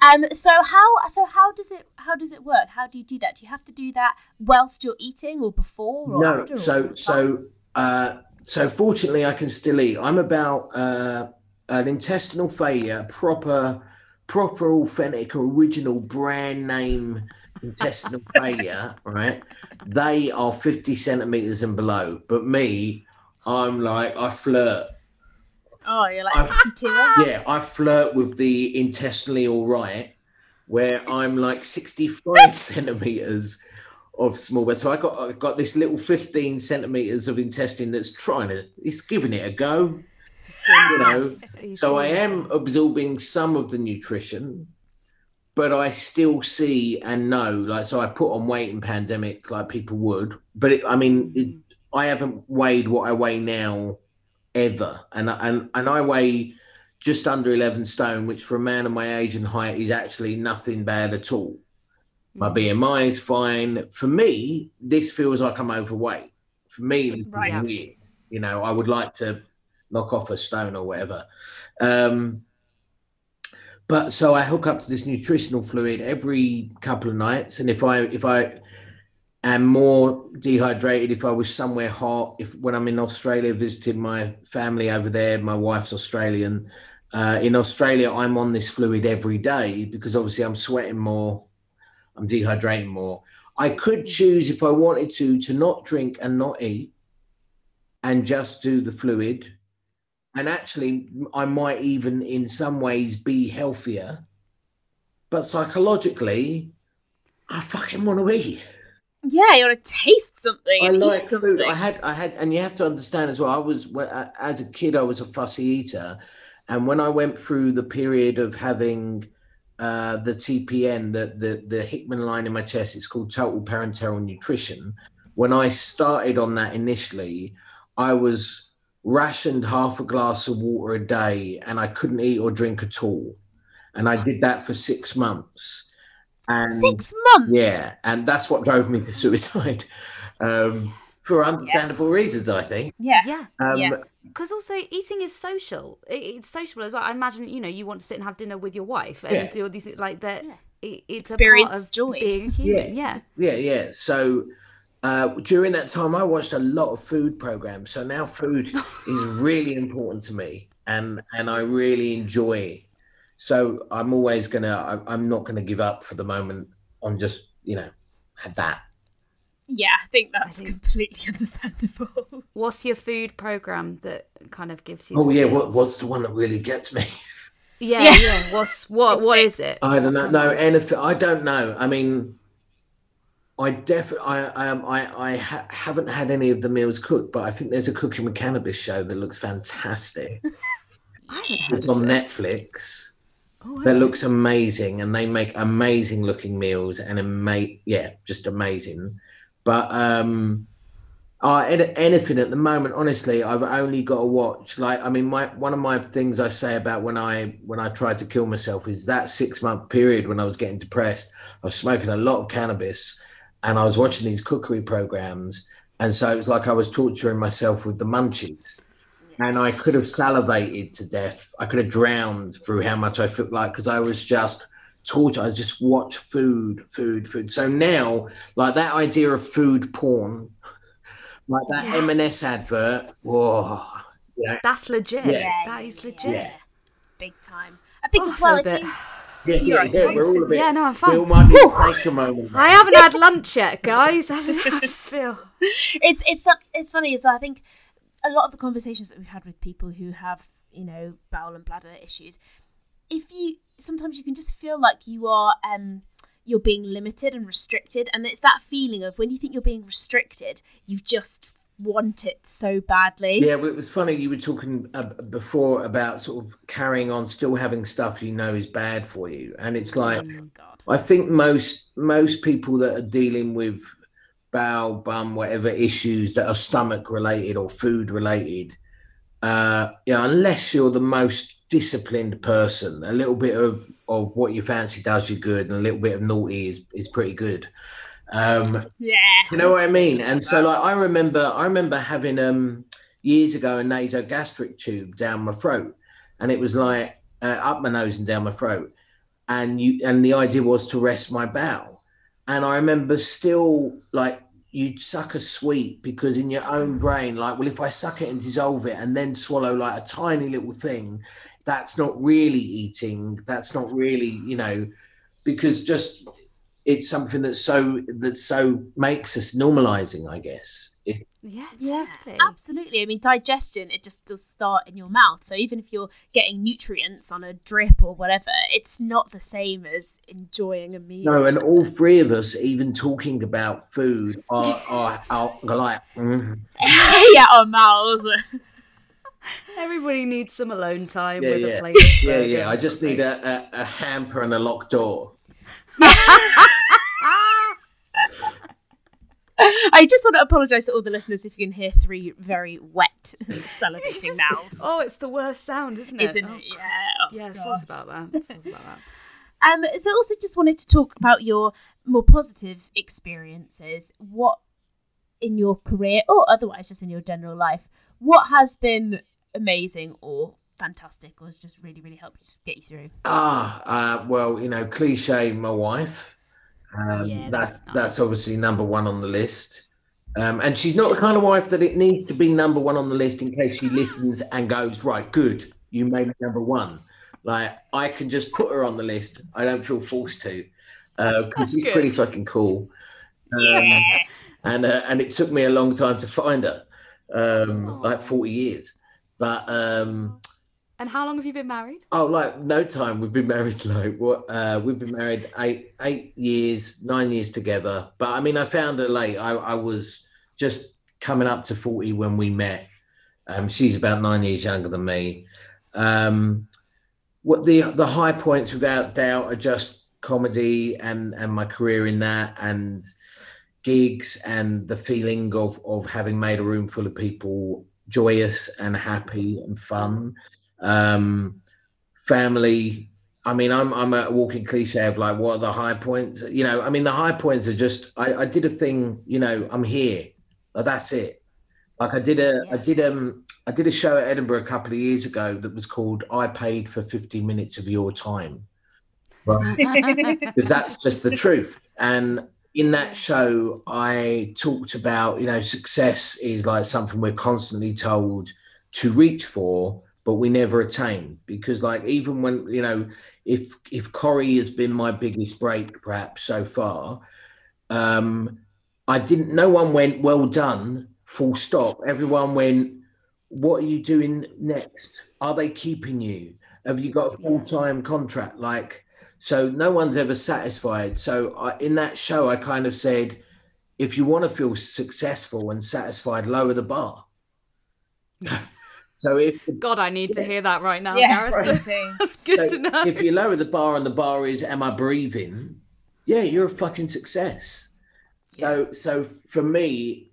Um. So how so how does it how does it work? How do you do that? Do you have to do that whilst you're eating or before or
No. So so uh so fortunately I can still eat. I'm about uh an intestinal failure, proper proper authentic original brand name intestinal (laughs) failure, right? They are 50 centimeters and below. But me, I'm like I flirt.
Oh, you're like fifty two.
Yeah, I flirt with the intestinally all right, where I'm like 65 (laughs) centimeters of small bowel. So I got I got this little 15 centimeters of intestine that's trying to it's giving it a go. You know, so I am absorbing some of the nutrition, but I still see and know. Like, so I put on weight in pandemic, like people would. But it, I mean, it, I haven't weighed what I weigh now ever, and and and I weigh just under 11 stone, which for a man of my age and height is actually nothing bad at all. My BMI is fine. For me, this feels like I'm overweight. For me, this
Right.
is weird. You know, I would like to knock off a stone or whatever. Um, but so I hook up to this nutritional fluid every couple of nights, and if I if I am more dehydrated, if I was somewhere hot, if when I'm in Australia visiting my family over there, my wife's Australian. Uh, in Australia, I'm on this fluid every day because obviously I'm sweating more, I'm dehydrating more. I could choose if I wanted to to not drink and not eat, and just do the fluid and actually i might even in some ways be healthier but psychologically i fucking want to eat
Yeah, you want to taste something.
i
and
like
eat something.
food i had i had and you have to understand as well i was uh, as a kid i was a fussy eater and when i went through the period of having uh, the TPN, the, the the Hickman line in my chest, it's called total parenteral nutrition. When I started on that initially, I was rationed half a glass of water a day and I couldn't eat or drink at all. And I did that for six months. And
Six months.
yeah, and that's what drove me to suicide. (laughs) Um, for understandable reasons, I think.
Yeah.
Yeah.
Um,
Yeah.
Because also eating is social. It's social as well. I imagine you know you want to sit and have dinner with your wife and
Yeah.
do all these like that. It, it's
Experience
a part of
joy.
being (laughs) human. Yeah.
Yeah, yeah. So uh, during that time, I watched a lot of food programs. So now food (laughs) is really important to me, and and I really enjoy. So I'm always gonna. I, I'm not gonna give up for the moment on just you know had that.
Yeah, I think that's
think-
completely (laughs) understandable.
What's your food program that kind of gives you?
Oh yeah, what,
feels?
what's the one that really gets me?
Yeah,
Yeah.
yeah. What's what? What is it?
I don't know. No, anything. I don't know. I mean, I definitely. I I um, I, I ha- haven't had any of the meals cooked, but I think there's a cooking with cannabis show that looks fantastic. (laughs)
I haven't heard
It's
of
on
it.
Netflix.
Oh,
That looks amazing, and they make amazing looking meals, and ama- yeah, just amazing. But um, uh, anything at the moment, honestly, I've only got to watch. Like, I mean, my one of my things I say about when I when I tried to kill myself is that six month period when I was getting depressed. I was smoking a lot of cannabis, and I was watching these cookery programs, and so it was like I was torturing myself with the munchies and I could have salivated to death. I could have drowned through how much I felt like because I was just tortured. I just watched food, food, food. So now, like that idea of food porn, like that
Yeah.
M&S advert, whoa, yeah,
That's legit.
Yeah.
That is legit.
Yeah.
Big time. I think
Oh,
as well,
I
I
a
think
Yeah, yeah, yeah. We're all a bit.
Yeah, no, I'm
We
fine.
all might need to take a moment.
I haven't had lunch yet, guys. I just, I (laughs) just feel.
it's it's it's funny as well. I think a lot of the conversations that we've had with people who have you know bowel and bladder issues, if you sometimes you can just feel like you are um you're being limited and restricted, and it's that feeling of when you think you're being restricted, you just want it so badly.
Yeah, well, it was funny. You were talking uh, before about sort of carrying on, still having stuff you know is bad for you, and it's like
Oh.
I think most most people that are dealing with bowel, bum, whatever issues that are stomach related or food related, uh, yeah, unless you're the most disciplined person, a little bit of of what you fancy does you good, and a little bit of naughty is is pretty good. Um,
Yeah.
you know what I mean? And so like I remember I remember having um years ago a nasogastric tube down my throat and it was like uh, up my nose and down my throat and you and the idea was to rest my bowel and I remember still like you'd suck a sweet because in your own mm. brain like well if I suck it and dissolve it and then swallow like a tiny little thing that's not really eating that's not really you know because just it's something that's so that so makes us normalizing i guess
Yeah,
Yeah,
totally.
absolutely. I mean, digestion, it just does start in your mouth. So even if you're getting nutrients on a drip or whatever, it's not the same as enjoying a meal.
no and all three of us even talking about food are are, are like mm,
yeah, our mouths. (laughs)
Everybody needs some alone time
Yeah,
with
yeah.
a plate.
yeah yeah i just need a, a, a hamper and a locked door (laughs) (laughs)
I just want to apologise to all the listeners if you can hear three very wet, (laughs) salivating mouths.
Oh, it's the worst sound, isn't it?
Isn't
Oh,
it? Yeah. Oh,
Yeah,
God.
sauce about that. Sauce about that.
Um, so also just wanted to talk about your more positive experiences. What in your career or otherwise just in your general life, what has been amazing or fantastic or has just really, really helped you get you through?
ah uh, well you know cliche my wife um,
Yeah,
that's
that's
that's obviously number one on the list. Um, and she's not the kind of wife that it needs to be number one on the list in case she listens and goes right good you made me number one. Like i can just put her on the list. I don't feel forced to because she's
good.
pretty fucking cool. Um,
Yeah.
and uh, and it took me a long time to find her um, like 40 years. But um,
And how long have you been married?
Oh, like no time. We've been married like what? Uh, we've been married eight eight years, nine years together. But I mean, I found her late. I, I was just coming up to forty when we met. Um, she's about nine years younger than me. Um, what the the high points, without doubt, are just comedy and and my career in that and gigs and the feeling of of having made a room full of people joyous and happy and fun um family i mean i'm i'm a walking cliche of like what are the high points? You know i mean the high points are just i i did a thing you know i'm here Like, that's it. Like i did a i did um i did a show at edinburgh a couple of years ago that was called i paid for 50 minutes of your time. Right (laughs) because that's just the truth. And in that show, I talked about, you know, success is like something we're constantly told to reach for, but we never attain. Because, like, even when, you know, if if Corrie has been my biggest break, perhaps so far, um, I didn't. No one went, "Well done," full stop. Everyone went, "What are you doing next? Are they keeping you? Have you got a full time contract?" Like, so no one's ever satisfied. So I, in that show, I kind of said, if you want to feel successful and satisfied, lower the bar. (laughs) so if
God, I need to hear that right now,
Yeah,
Gareth.
me. (laughs)
That's good
so
to know.
if you lower the bar and the bar is am I breathing? Yeah, you're a fucking success. So so for me,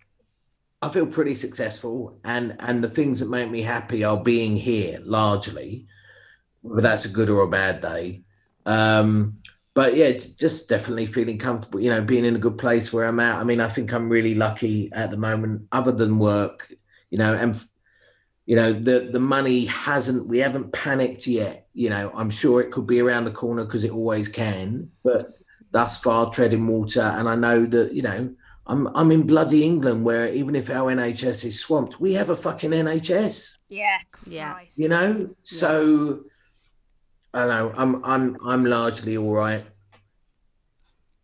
I feel pretty successful and and the things that make me happy are being here largely, whether that's a good or a bad day. Um but yeah, just definitely feeling comfortable, you know, being in a good place where I'm at. I mean, I think I'm really lucky at the moment, other than work, you know, and you know the the money hasn't we haven't panicked yet you know i'm sure it could be around the corner because it always can but thus far treading water and i know that you know i'm i'm in bloody england where even if our nhs is swamped we have a fucking nhs
Yeah,
Yeah.
You know so I don't know. I'm I'm I'm largely all right.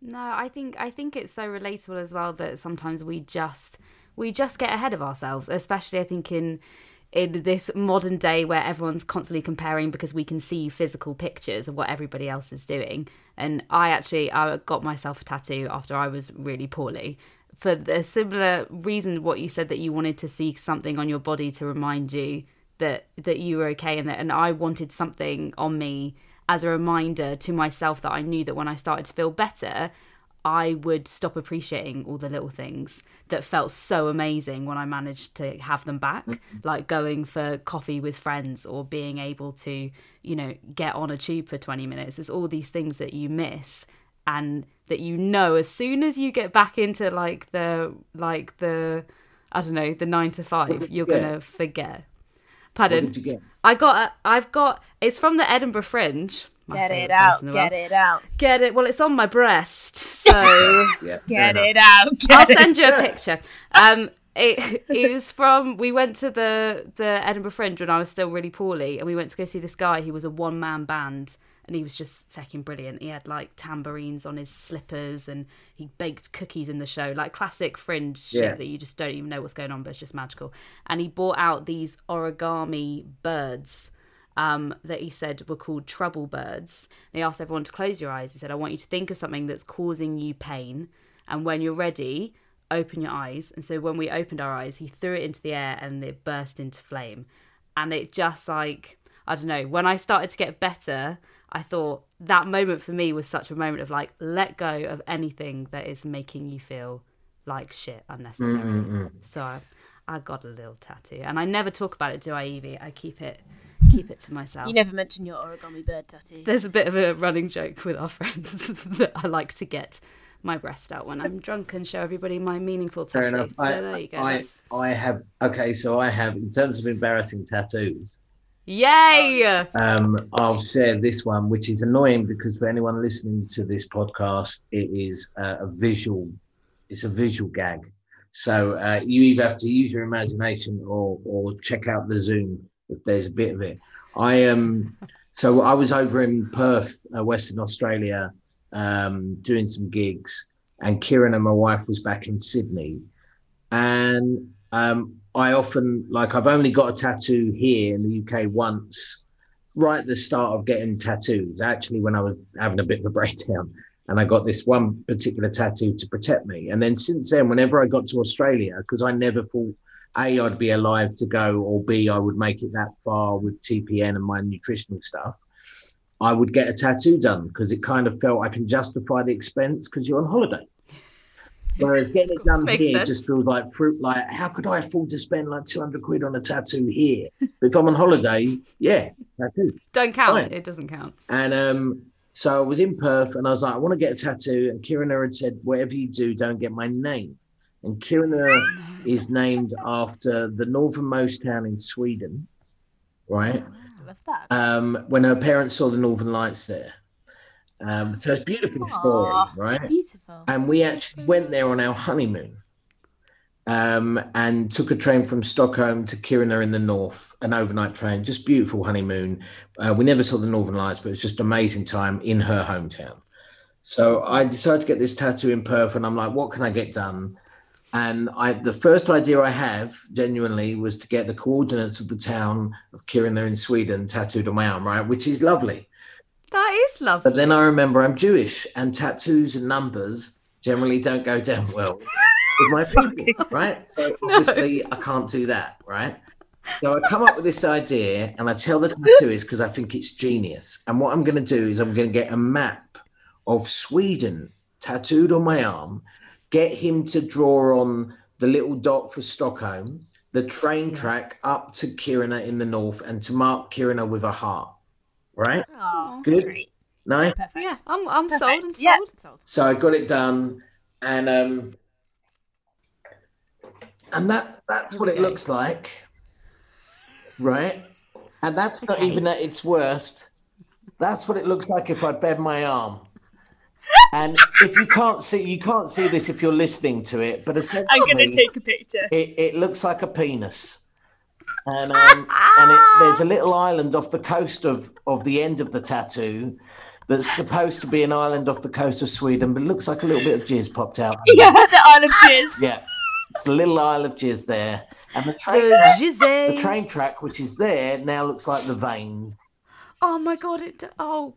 No, I think I think it's so relatable as well that sometimes we just we just get ahead of ourselves, especially I think in in this modern day where everyone's constantly comparing because we can see physical pictures of what everybody else is doing. And I actually I got myself a tattoo after I was really poorly for the similar reason what you said that you wanted to see something on your body to remind you that that you were okay and that and I wanted something on me as a reminder to myself that I knew that when I started to feel better, I would stop appreciating all the little things that felt so amazing when I managed to have them back, mm-hmm. like going for coffee with friends or being able to, you know, get on a tube for 20 minutes. It's all these things that you miss and that you know as soon as you get back into like the like the I don't know, the 9 to 5, you're going to forget. Pardon?
did you get?
I got a, I've got it's from the Edinburgh Fringe. My
Get it out.
in the
Get
world.
it out.
Get it. Well, it's on my breast, so (laughs)
Yeah.
Get it out.
I'll send you a picture. Um, it, it was from we went to the the Edinburgh Fringe when I was still really poorly, and we went to go see this guy. He was a one man band, and he was just fucking brilliant. He had like tambourines on his slippers, and he baked cookies in the show, like classic Fringe shit that you just don't even know what's going on, but it's just magical. And he brought out these origami birds um, that he said were called trouble birds. And he asked everyone to close your eyes. He said, I want you to think of something that's causing you pain. And when you're ready, open your eyes. And so when we opened our eyes, he threw it into the air and it burst into flame. And it just like, I don't know, when I started to get better, I thought that moment for me was such a moment of like, let go of anything that is making you feel like shit unnecessarily. Mm, mm, mm. So I, I got a little tattoo. And I never talk about it, do I, Evie? I keep it. Keep it to myself.
You never mentioned your origami bird tattoo.
There's a bit of a running joke with our (laughs) friends that I like to get my breast out when I'm (laughs) drunk and show everybody my meaningful
Fair
tattoo.
enough.
So
I,
there you go.
I, I have okay, so I have in terms of embarrassing tattoos.
Yay!
Um, I'll share this one, which is annoying because for anyone listening to this podcast, it is uh, a visual. It's a visual gag. So uh, you either have to use your imagination or or check out the Zoom if there's a bit of it. I am. so I was over in Perth, uh, Western Australia, um, doing some gigs, and Kiruna and my wife was back in Sydney, and um, I often like I've only got a tattoo here in the UK once, right at the start of getting tattoos. Actually, when I was having a bit of a (laughs) breakdown, and I got this one particular tattoo to protect me. And then since then, whenever I got to Australia, because I never thought a I'd be alive to go, or b I would make it that far with TPN and my nutritional stuff. I would get a tattoo done because it kind of felt I can justify the expense because you're on holiday. (laughs) Whereas getting it done here
sense.
just feels like fruit. Like, how could I afford to spend like 200 quid on a tattoo here? But if I'm on holiday, yeah, tattoo.
Don't count.
Fine.
It doesn't count.
And um, so I was in Perth and I was like, I want to get a tattoo. And Kiruna had said, whatever you do, don't get my name. And Kiruna is named after the northernmost town in Sweden, right?
I love that.
Um, when her parents saw the Northern Lights there. Um, so it's a beautiful story, right?
Beautiful.
and we actually went there on our honeymoon um, and took a train from Stockholm to Kiruna in the north, an overnight train, just beautiful honeymoon. Uh, we never saw the Northern Lights, but it was just amazing time in her hometown. So I decided to get this tattoo in Perth, and I'm like, what can I get done? And I, the first idea I have, genuinely, was to get the coordinates of the town of Kiruna in Sweden tattooed on my arm, right? Which is lovely.
That is lovely.
But then I remember I'm Jewish and tattoos and numbers generally don't go down well with my (laughs) people, right? So (laughs) obviously I can't do that, right? So I come up with this idea and I tell the tattooist because I think it's genius. And what I'm going to do is I'm going to get a map of Sweden tattooed on my arm, get him to draw on the little dot for Stockholm, the train track up to Kiruna in the north, and to mark Kiruna with a heart, right?
Aw,
Good.
great.
Nice.
yeah, I'm, I'm sold. I'm sold.
Yeah.
sold.
So I got it done, and um, and that that's what it looks like, right? And that's not even at its worst. That's what it looks like if I bend my arm. And if you can't see, you can't see this if you're listening to it, but
I'm gonna take a picture.
it, it looks like a penis. and um, and it, there's a little island off the coast of of the end of the tattoo that's supposed to be an island off the coast of Sweden, but it looks like a little bit of jizz popped out. (laughs)
Yeah, the Isle of Jizz.
Yeah, it's a little isle of jizz there, and the train
The
track, the train track which is there now looks like the veins.
Oh my god! It. Oh.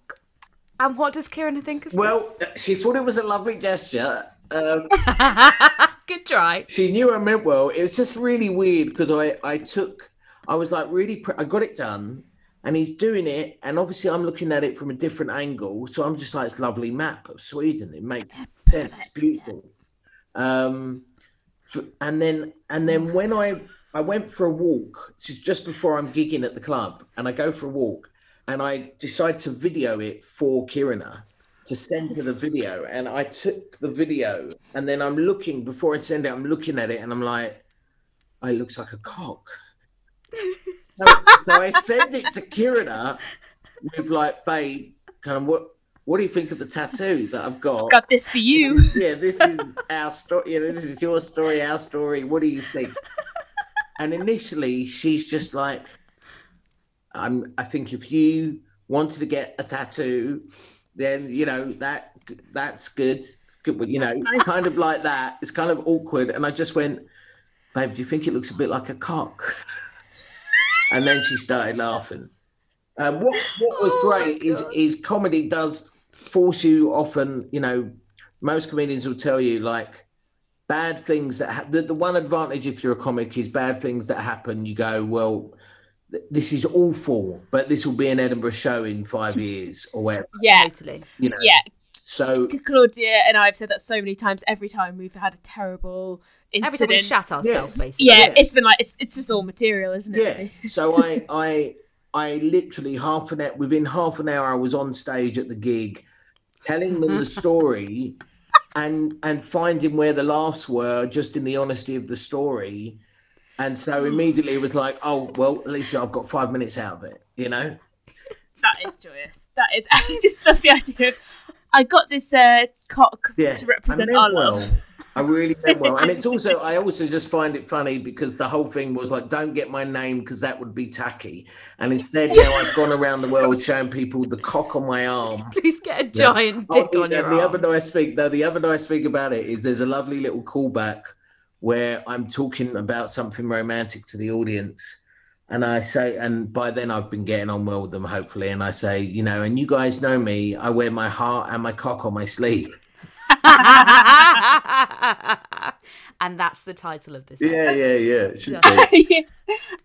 And what does Kiruna think of
Well, she thought it was a lovely gesture. Um. (laughs)
Good try.
she knew I meant well. It was just really weird because I I took I was like really pr- I got it done, and he's doing it, and obviously I'm looking at it from a different angle, so I'm just like it's lovely map of Sweden. It makes sense, beautiful. Um, and then and then when I I went for a walk, this is just before I'm gigging at the club, and I go for a walk, and I decide to video it for Kiruna to send to the video. And I took the video and then I'm looking before I send it I'm looking at it and I'm like oh, it looks like a cock. So, so I send it to Kiruna with like babe kind of what what do you think of the tattoo that I've got?
Got this for you.
yeah this is our story you know this is your story our story. What do you think? And initially she's just like I'm I think if you wanted to get a tattoo then you know that that's good. Good you know
nice.
kind of like that. It's kind of awkward. And I just went babe do you think it looks a bit like a cock? (laughs) And then she started laughing. Um, what what was
Oh
great is is comedy does force you often you know most comedians will tell you like bad things that ha- the, the one advantage if you're a comic is bad things that happen. You go well this is awful but this will be an edinburgh show in five years or whatever
Yeah,
Totally.
you know
yeah.
so
Claudia and I have said that so many times. Every time we've had a terrible
Every time
incident.
we shat ourselves,
Yes.
basically.
yeah,
Yeah.
it's been like it's it's just all material, isn't it?
yeah so i i i literally half an hour within half an hour i was on stage at the gig telling them the story (laughs) and and finding where the laughs were just in the honesty of the story and so immediately it was like oh well at least i've got five minutes out of it you know
That is joyous. That is. (laughs) I just love the idea of. I got this uh, cock
yeah
to represent our love.
well. I really meant well, and it's (laughs) also I also just find it funny because the whole thing was like, don't get my name because that would be tacky, and instead now I've gone around the world showing people the cock on my arm, (laughs)
Please get a giant dick
Oh,
on
the,
your
the
arm.
other nice thing, though, the other nice thing about it is there's a lovely little callback where I'm talking about something romantic to the audience. And I say, and by then I've been getting on well with them, hopefully. And I say, you know, and you guys know me, I wear my heart and my cock on my sleeve. (laughs) (laughs)
and that's the title of this.
Yeah,
episode.
yeah, yeah. it should (laughs)
Yeah.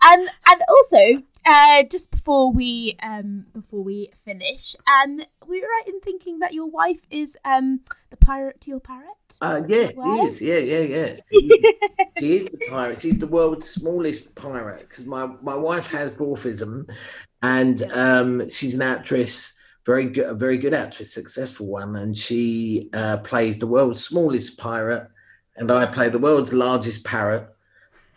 and and also uh, just before we um before we finish um we were right in thinking that your wife is um the pirate to your parrot
Uh, yeah,
well?
she is. Yeah, yeah, yeah. (laughs) She is, she is the pirate. She's the world's smallest pirate because my, my wife has dwarfism and um, she's an actress, very good, a very good actress, successful one. And she uh, plays the world's smallest pirate and I play the world's largest parrot.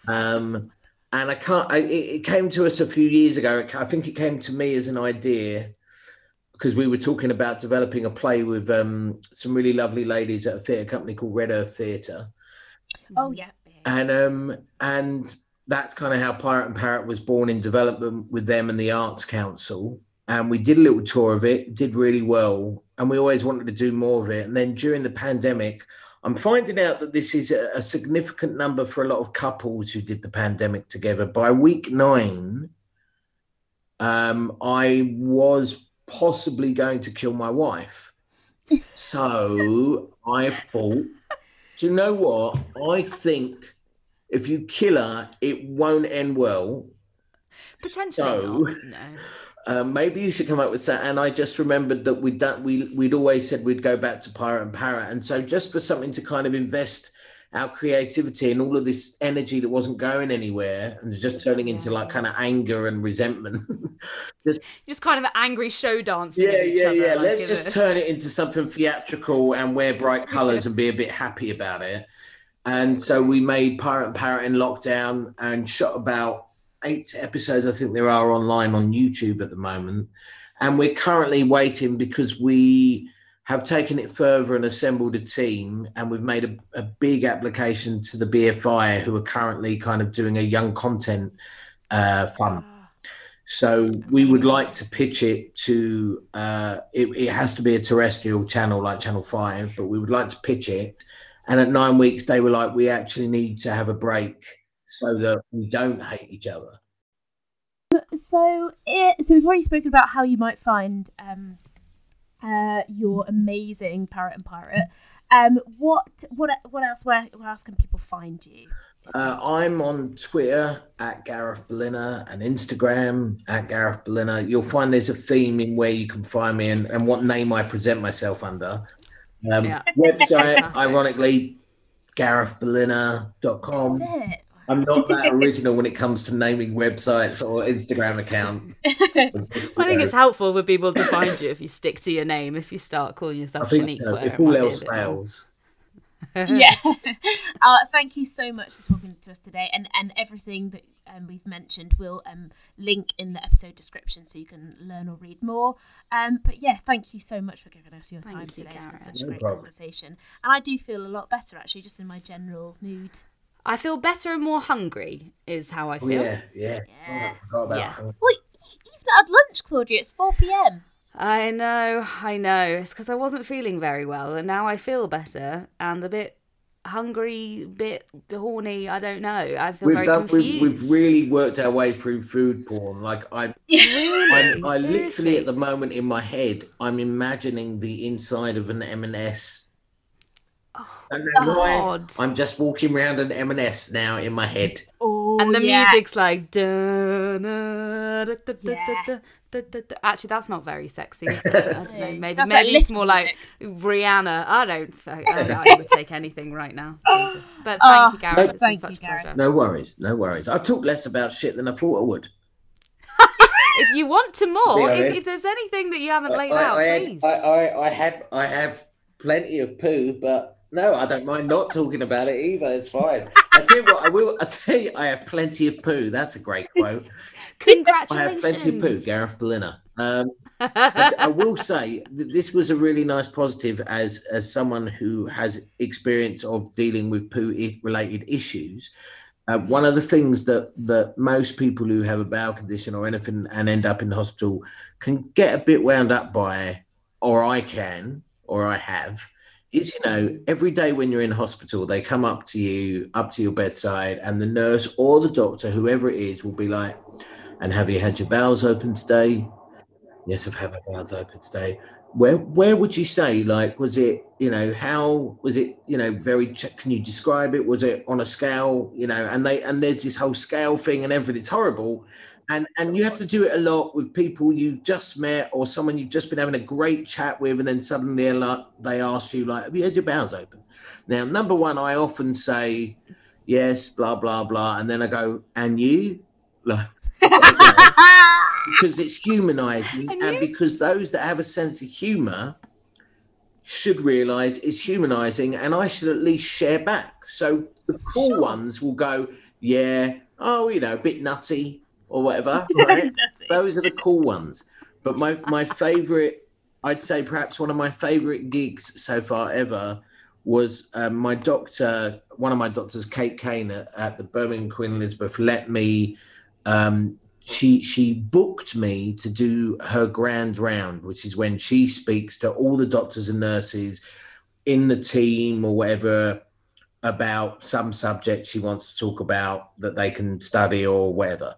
Um, and I can't, I, it, came to us a few years ago. I think it came to me as an idea because we were talking about developing a play with um, some really lovely ladies at a theatre company called Red Earth Theatre,
oh yeah
and um, and that's kind of how Pirate and Parrot was born in development with them and the Arts Council. And we did a little tour of it, did really well, and we always wanted to do more of it. And then during the pandemic, I'm finding out that this is a, a significant number for a lot of couples who did the pandemic together. By week nine, um, I was possibly going to kill my wife. So (laughs) I thought, do you know what? I think if you kill her, it won't end well.
Potentially
So-
not. No.
Um, maybe you should come up with that. And I just remembered that we'd done, we we'd always said we'd go back to Pirate and Parrot, and so just for something to kind of invest our creativity and all of this energy that wasn't going anywhere and was just turning into like kind of anger and resentment. (laughs) just
Just kind of angry show dancing.
yeah, yeah,
other,
yeah.
like,
Let's just turn it into something theatrical and wear bright (laughs) colours and be a bit happy about it. And so we made Pirate and Parrot in lockdown and shot about eight episodes. I think there are online on YouTube at the moment. And we're currently waiting because we have taken it further and assembled a team. And we've made a, a big application to the BFI, who are currently kind of doing a young content uh, fun. So we would like to pitch it to. Uh, it, it has to be a terrestrial channel like Channel Five, but we would like to pitch it. And at nine weeks, they were like, "We actually need to have a break so that we don't hate each other."
So, it, so we've already spoken about how you might find um, uh, your amazing parrot and pirate. Um, what what what else? Where, where else can people find you?
Uh, I'm on Twitter at Gareth Berliner and Instagram at Gareth Berliner. You'll find there's a theme in where you can find me and, and what name I present myself under. Um,
Yeah.
Website, (laughs)
Classic.
ironically, garethberliner.com.
That's it.
I'm not that original when it comes to naming websites or Instagram accounts. (laughs)
I think it's helpful for people to find you if you stick to your name. If you start calling yourself
think
Shaniqua,
so. If all
might be a
else fails.
yeah. (laughs) uh, thank you so much for talking to us today, and and everything that um, we've mentioned will um, link in the episode description, so you can learn or read more. Um, but yeah, thank you so much for giving us your
Thank
time
you,
today. It's been
Gareth.
such a great
problem.
conversation, and I do feel a lot better actually, just in my general mood.
I feel better and more hungry. Is how I
Oh,
feel.
yeah, yeah. Oh, I forgot about
Yeah.
hunger.
Well, you've not had lunch, Claudia. It's four p.m.
I know, I know. It's because I wasn't feeling very well, and now I feel better and a bit hungry, bit horny. I don't know. I feel
We've
very
done.
confused.
We've, we've really worked our way through food porn. Like I, (laughs) I'm, I literally at the moment in my head, I'm imagining the inside of an M&S. Don't know why. I'm just walking around an M&S now in my head.
Oh,
and the
yeah.
music's like. da, na, da, da, da, da,
Yeah.
da, da, da, da. Actually, that's not very sexy. I don't know. Maybe
That's like
maybe it's
lift
more like Rihanna. I don't. I, I would take anything right now. (laughs) Jesus. But ah, thank
Oh,
you, Gareth. It's
thank
been
you,
such a
Gareth.
pleasure.
No worries, no worries. I've talked less about shit than I thought I would.
If you want to more, if, if there's anything that you haven't laid
I,
out,
I,
please.
I, I, I had, I have plenty of poo, but no, I don't mind not talking about it either. It's fine. I tell you what, I will. I tell you, I have plenty of poo. That's a great quote.
Congratulations. (laughs)
I have plenty of poo, Gareth Berliner. Um, I, (laughs) I will say that this was a really nice positive as as someone who has experience of dealing with poo i- related issues. Uh, one of the things that that most people who have a bowel condition or anything and end up in the hospital can get a bit wound up by, or I can, or I have, is you know every day when you're in hospital they come up to you up to your bedside and the nurse or the doctor whoever it is will be like and have you had your bowels open today? Yes i've had my bowels open today. Where where would you say like was it you know how was it you know very can you describe it? Was it on a scale you know and they and there's this whole scale thing and everything it's horrible and and you have to do it a lot with people you've just met or someone you've just been having a great chat with and then suddenly they're like, they ask you like have you had your bowels open? Now number one i often say yes blah blah blah and then i go and you? Like (laughs) because it's humanizing and, because those that have a sense of humor should realize it's humanizing and I should at least share back. So the cool ones will go, yeah, oh, you know, a bit nutty or whatever, (laughs) right? those are the cool ones. But my, (laughs) my favorite, I'd say perhaps one of my favorite gigs so far ever was um, my doctor, one of my doctors, Kate Kane at, at the Birmingham Queen Elizabeth, let me um, she she booked me to do her grand round, which is when she speaks to all the doctors and nurses in the team or whatever about some subject she wants to talk about that they can study or whatever.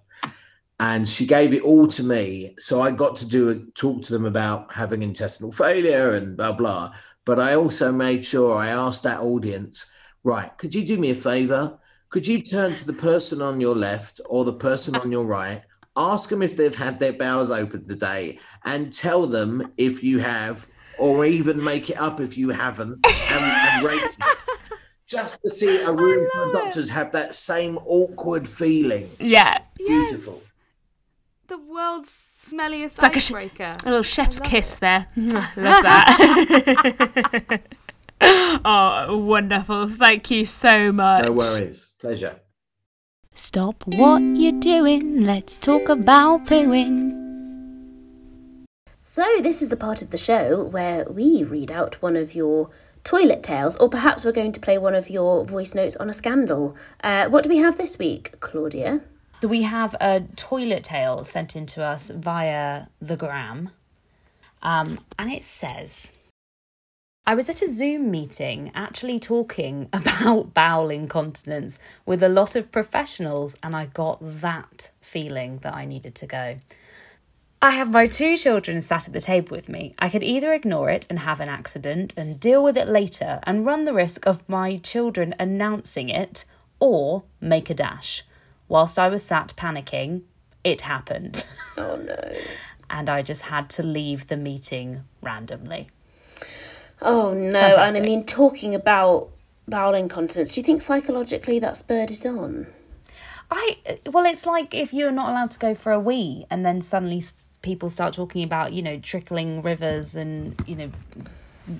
And she gave it all to me, so I got to do a, talk to them about having intestinal failure and blah blah. But I also made sure I asked that audience, right? Could you do me a favor? Could you turn to the person on your left or the person on your right? Ask them if they've had their bowels open today and tell them if you have, or even make it up if you haven't, and, and rate it. Just to see a (laughs) room full of doctors have that same awkward feeling.
Yeah.
Beautiful.
The world's smelliest it's
like a sh- A little chef's
love
kiss there. (laughs) (laughs) Love that. (laughs) oh, wonderful. Thank you so much.
No worries. Pleasure.
Stop what you're doing, let's talk about pooing.
So, this is the part of the show where we read out one of your toilet tales, or perhaps we're going to play one of your voice notes on a scandal. Uh, what do we have this week, Claudia?
So we have a toilet tale sent in to us via the gram. Um, and it says I was at a Zoom meeting actually talking (laughs) about bowel incontinence with a lot of professionals, and I got that feeling that I needed to go. I have my two children sat at the table with me. I could either ignore it and have an accident and deal with it later and run the risk of my children announcing it, or make a dash. Whilst I was sat panicking, it happened. (laughs)
Oh no.
and I just had to leave the meeting randomly.
Oh no. And I mean, talking about bowel incontinence, do you think psychologically that spurred it on?
I well, it's like if you're not allowed to go for a wee, and then suddenly people start talking about you know trickling rivers and you know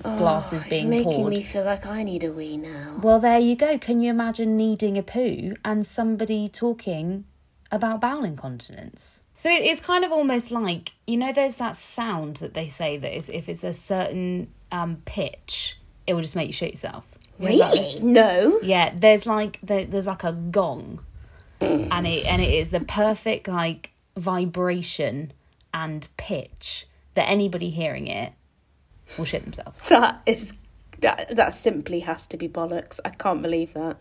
glasses being
You're making
poured.
me feel like I need a wee now.
Well, there you go. Can you imagine needing a poo and somebody talking about bowel incontinence? So it, it's kind of almost like you know, there's that sound that they say that is if it's a certain um, pitch, it will just make you shit yourself. You know
Really?
this?
No.
Yeah, there's like there, there's like a gong, and it and it is the perfect like vibration and pitch that anybody hearing it will shit themselves. (laughs)
That is that that simply has to be bollocks. I can't believe that.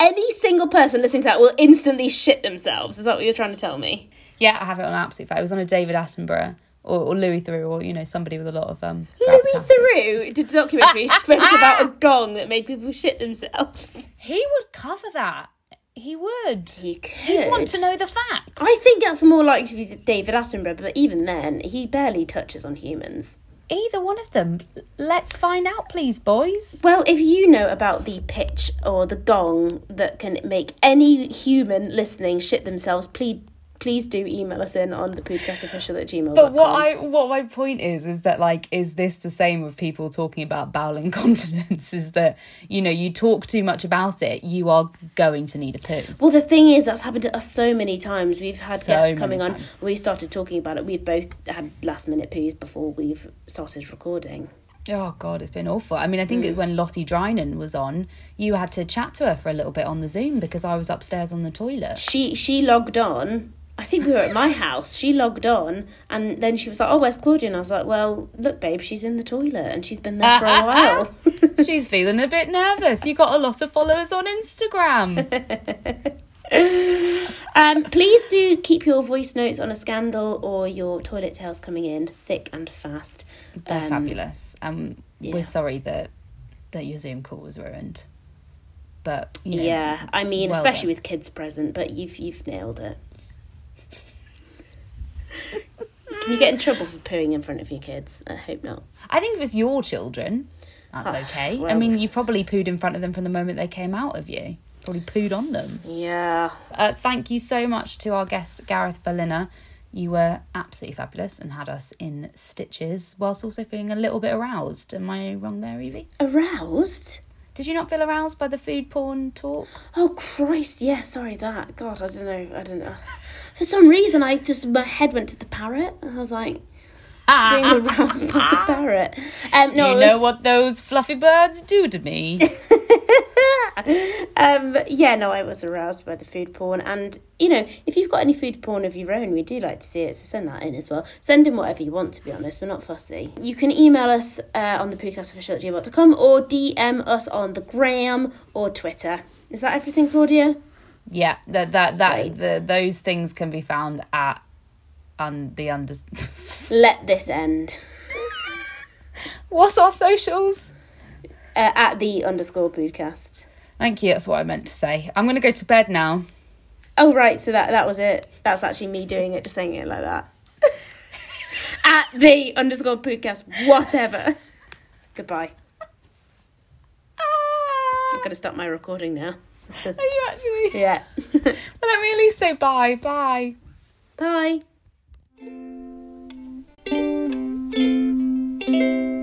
Any single person listening to that will instantly shit themselves. Is that what you're trying to tell me?
Yeah, I have it on absolute fact. It was on a David Attenborough or, or Louis Theroux or you know somebody with a lot of um.
Louis. Theroux did a documentary spoke about (laughs) a gong that made people shit themselves.
He would cover that. He would.
He could.
He'd want to know the facts.
I think that's more likely to be David Attenborough, but even then, he barely touches on humans.
Either one of them. Let's find out, please, boys.
Well, if you know about the pitch or the gong that can make any human listening shit themselves, please please do email us in on the podcastofficial at gmail.
But what I what my point is is that like is this the same with people talking about bowel (laughs) incontinence? Is that you know you talk too much about it, you are going to need a poo.
Well, the thing is, that's happened to us so many times. We've had
So
guests coming on. We started talking about it. We've both had last minute poos before we've started recording.
Oh god, it's been awful. I mean, I think mm. when Lottie Drynan was on, you had to chat to her for a little bit on the Zoom because I was upstairs on the toilet.
She she logged on. I think we were at my house. She logged on, and then she was like, "Oh, where's Claudia?" And I was like, "Well, look, babe, she's in the toilet, and she's been there for a (laughs) while." (laughs)
She's feeling a bit nervous. You got a lot of followers on Instagram. (laughs)
Um, please do keep your voice notes on a scandal or your toilet tales coming in thick and fast.
They're
Um,
fabulous. Um,
yeah.
we're sorry that that your Zoom call was ruined, but you know,
Yeah, I mean,
well
especially
done.
with kids present, but you've you've nailed it. Can you get in trouble for pooing in front of your kids? I hope not.
I think if it's your children, that's okay. I mean, you probably pooed in front of them from the moment they came out of you. Probably pooed on them.
Yeah.
Uh, thank you so much to our guest Gareth Berliner. You were absolutely fabulous and had us in stitches, whilst also feeling a little bit aroused. Am I wrong there, Evie?
Aroused?
Did you not feel aroused by the food porn talk?
Oh Christ! Yeah, sorry that. God, I don't know. I don't know. For some reason, I just my head went to the parrot, I was like being aroused by the (laughs) parrot. Um, no,
you
it was-
know what those fluffy birds do to me. (laughs)
um, yeah, no, I was aroused by the food porn, and you know, if you've got any food porn of your own, we do like to see it. So send that in as well. Send in whatever you want. To be honest, we're not fussy. You can email us uh, on the podcastofficial at gmail.com or DM us on the gram or Twitter. Is that everything, Claudia?
yeah, that that that the, those things can be found at um, the under. (laughs)
Let this end.
What's our socials?
Uh, at the underscore podcast.
Thank you. That's what I meant to say. I'm going to go to bed now.
Oh right, so that that was it. That's actually me doing it, just saying it like that. (laughs) At the underscore podcast, whatever. Goodbye. I'm gonna stop my recording now.
Are you actually?
Yeah. (laughs)
Well, let me at least say bye. Bye.
Bye. thank you.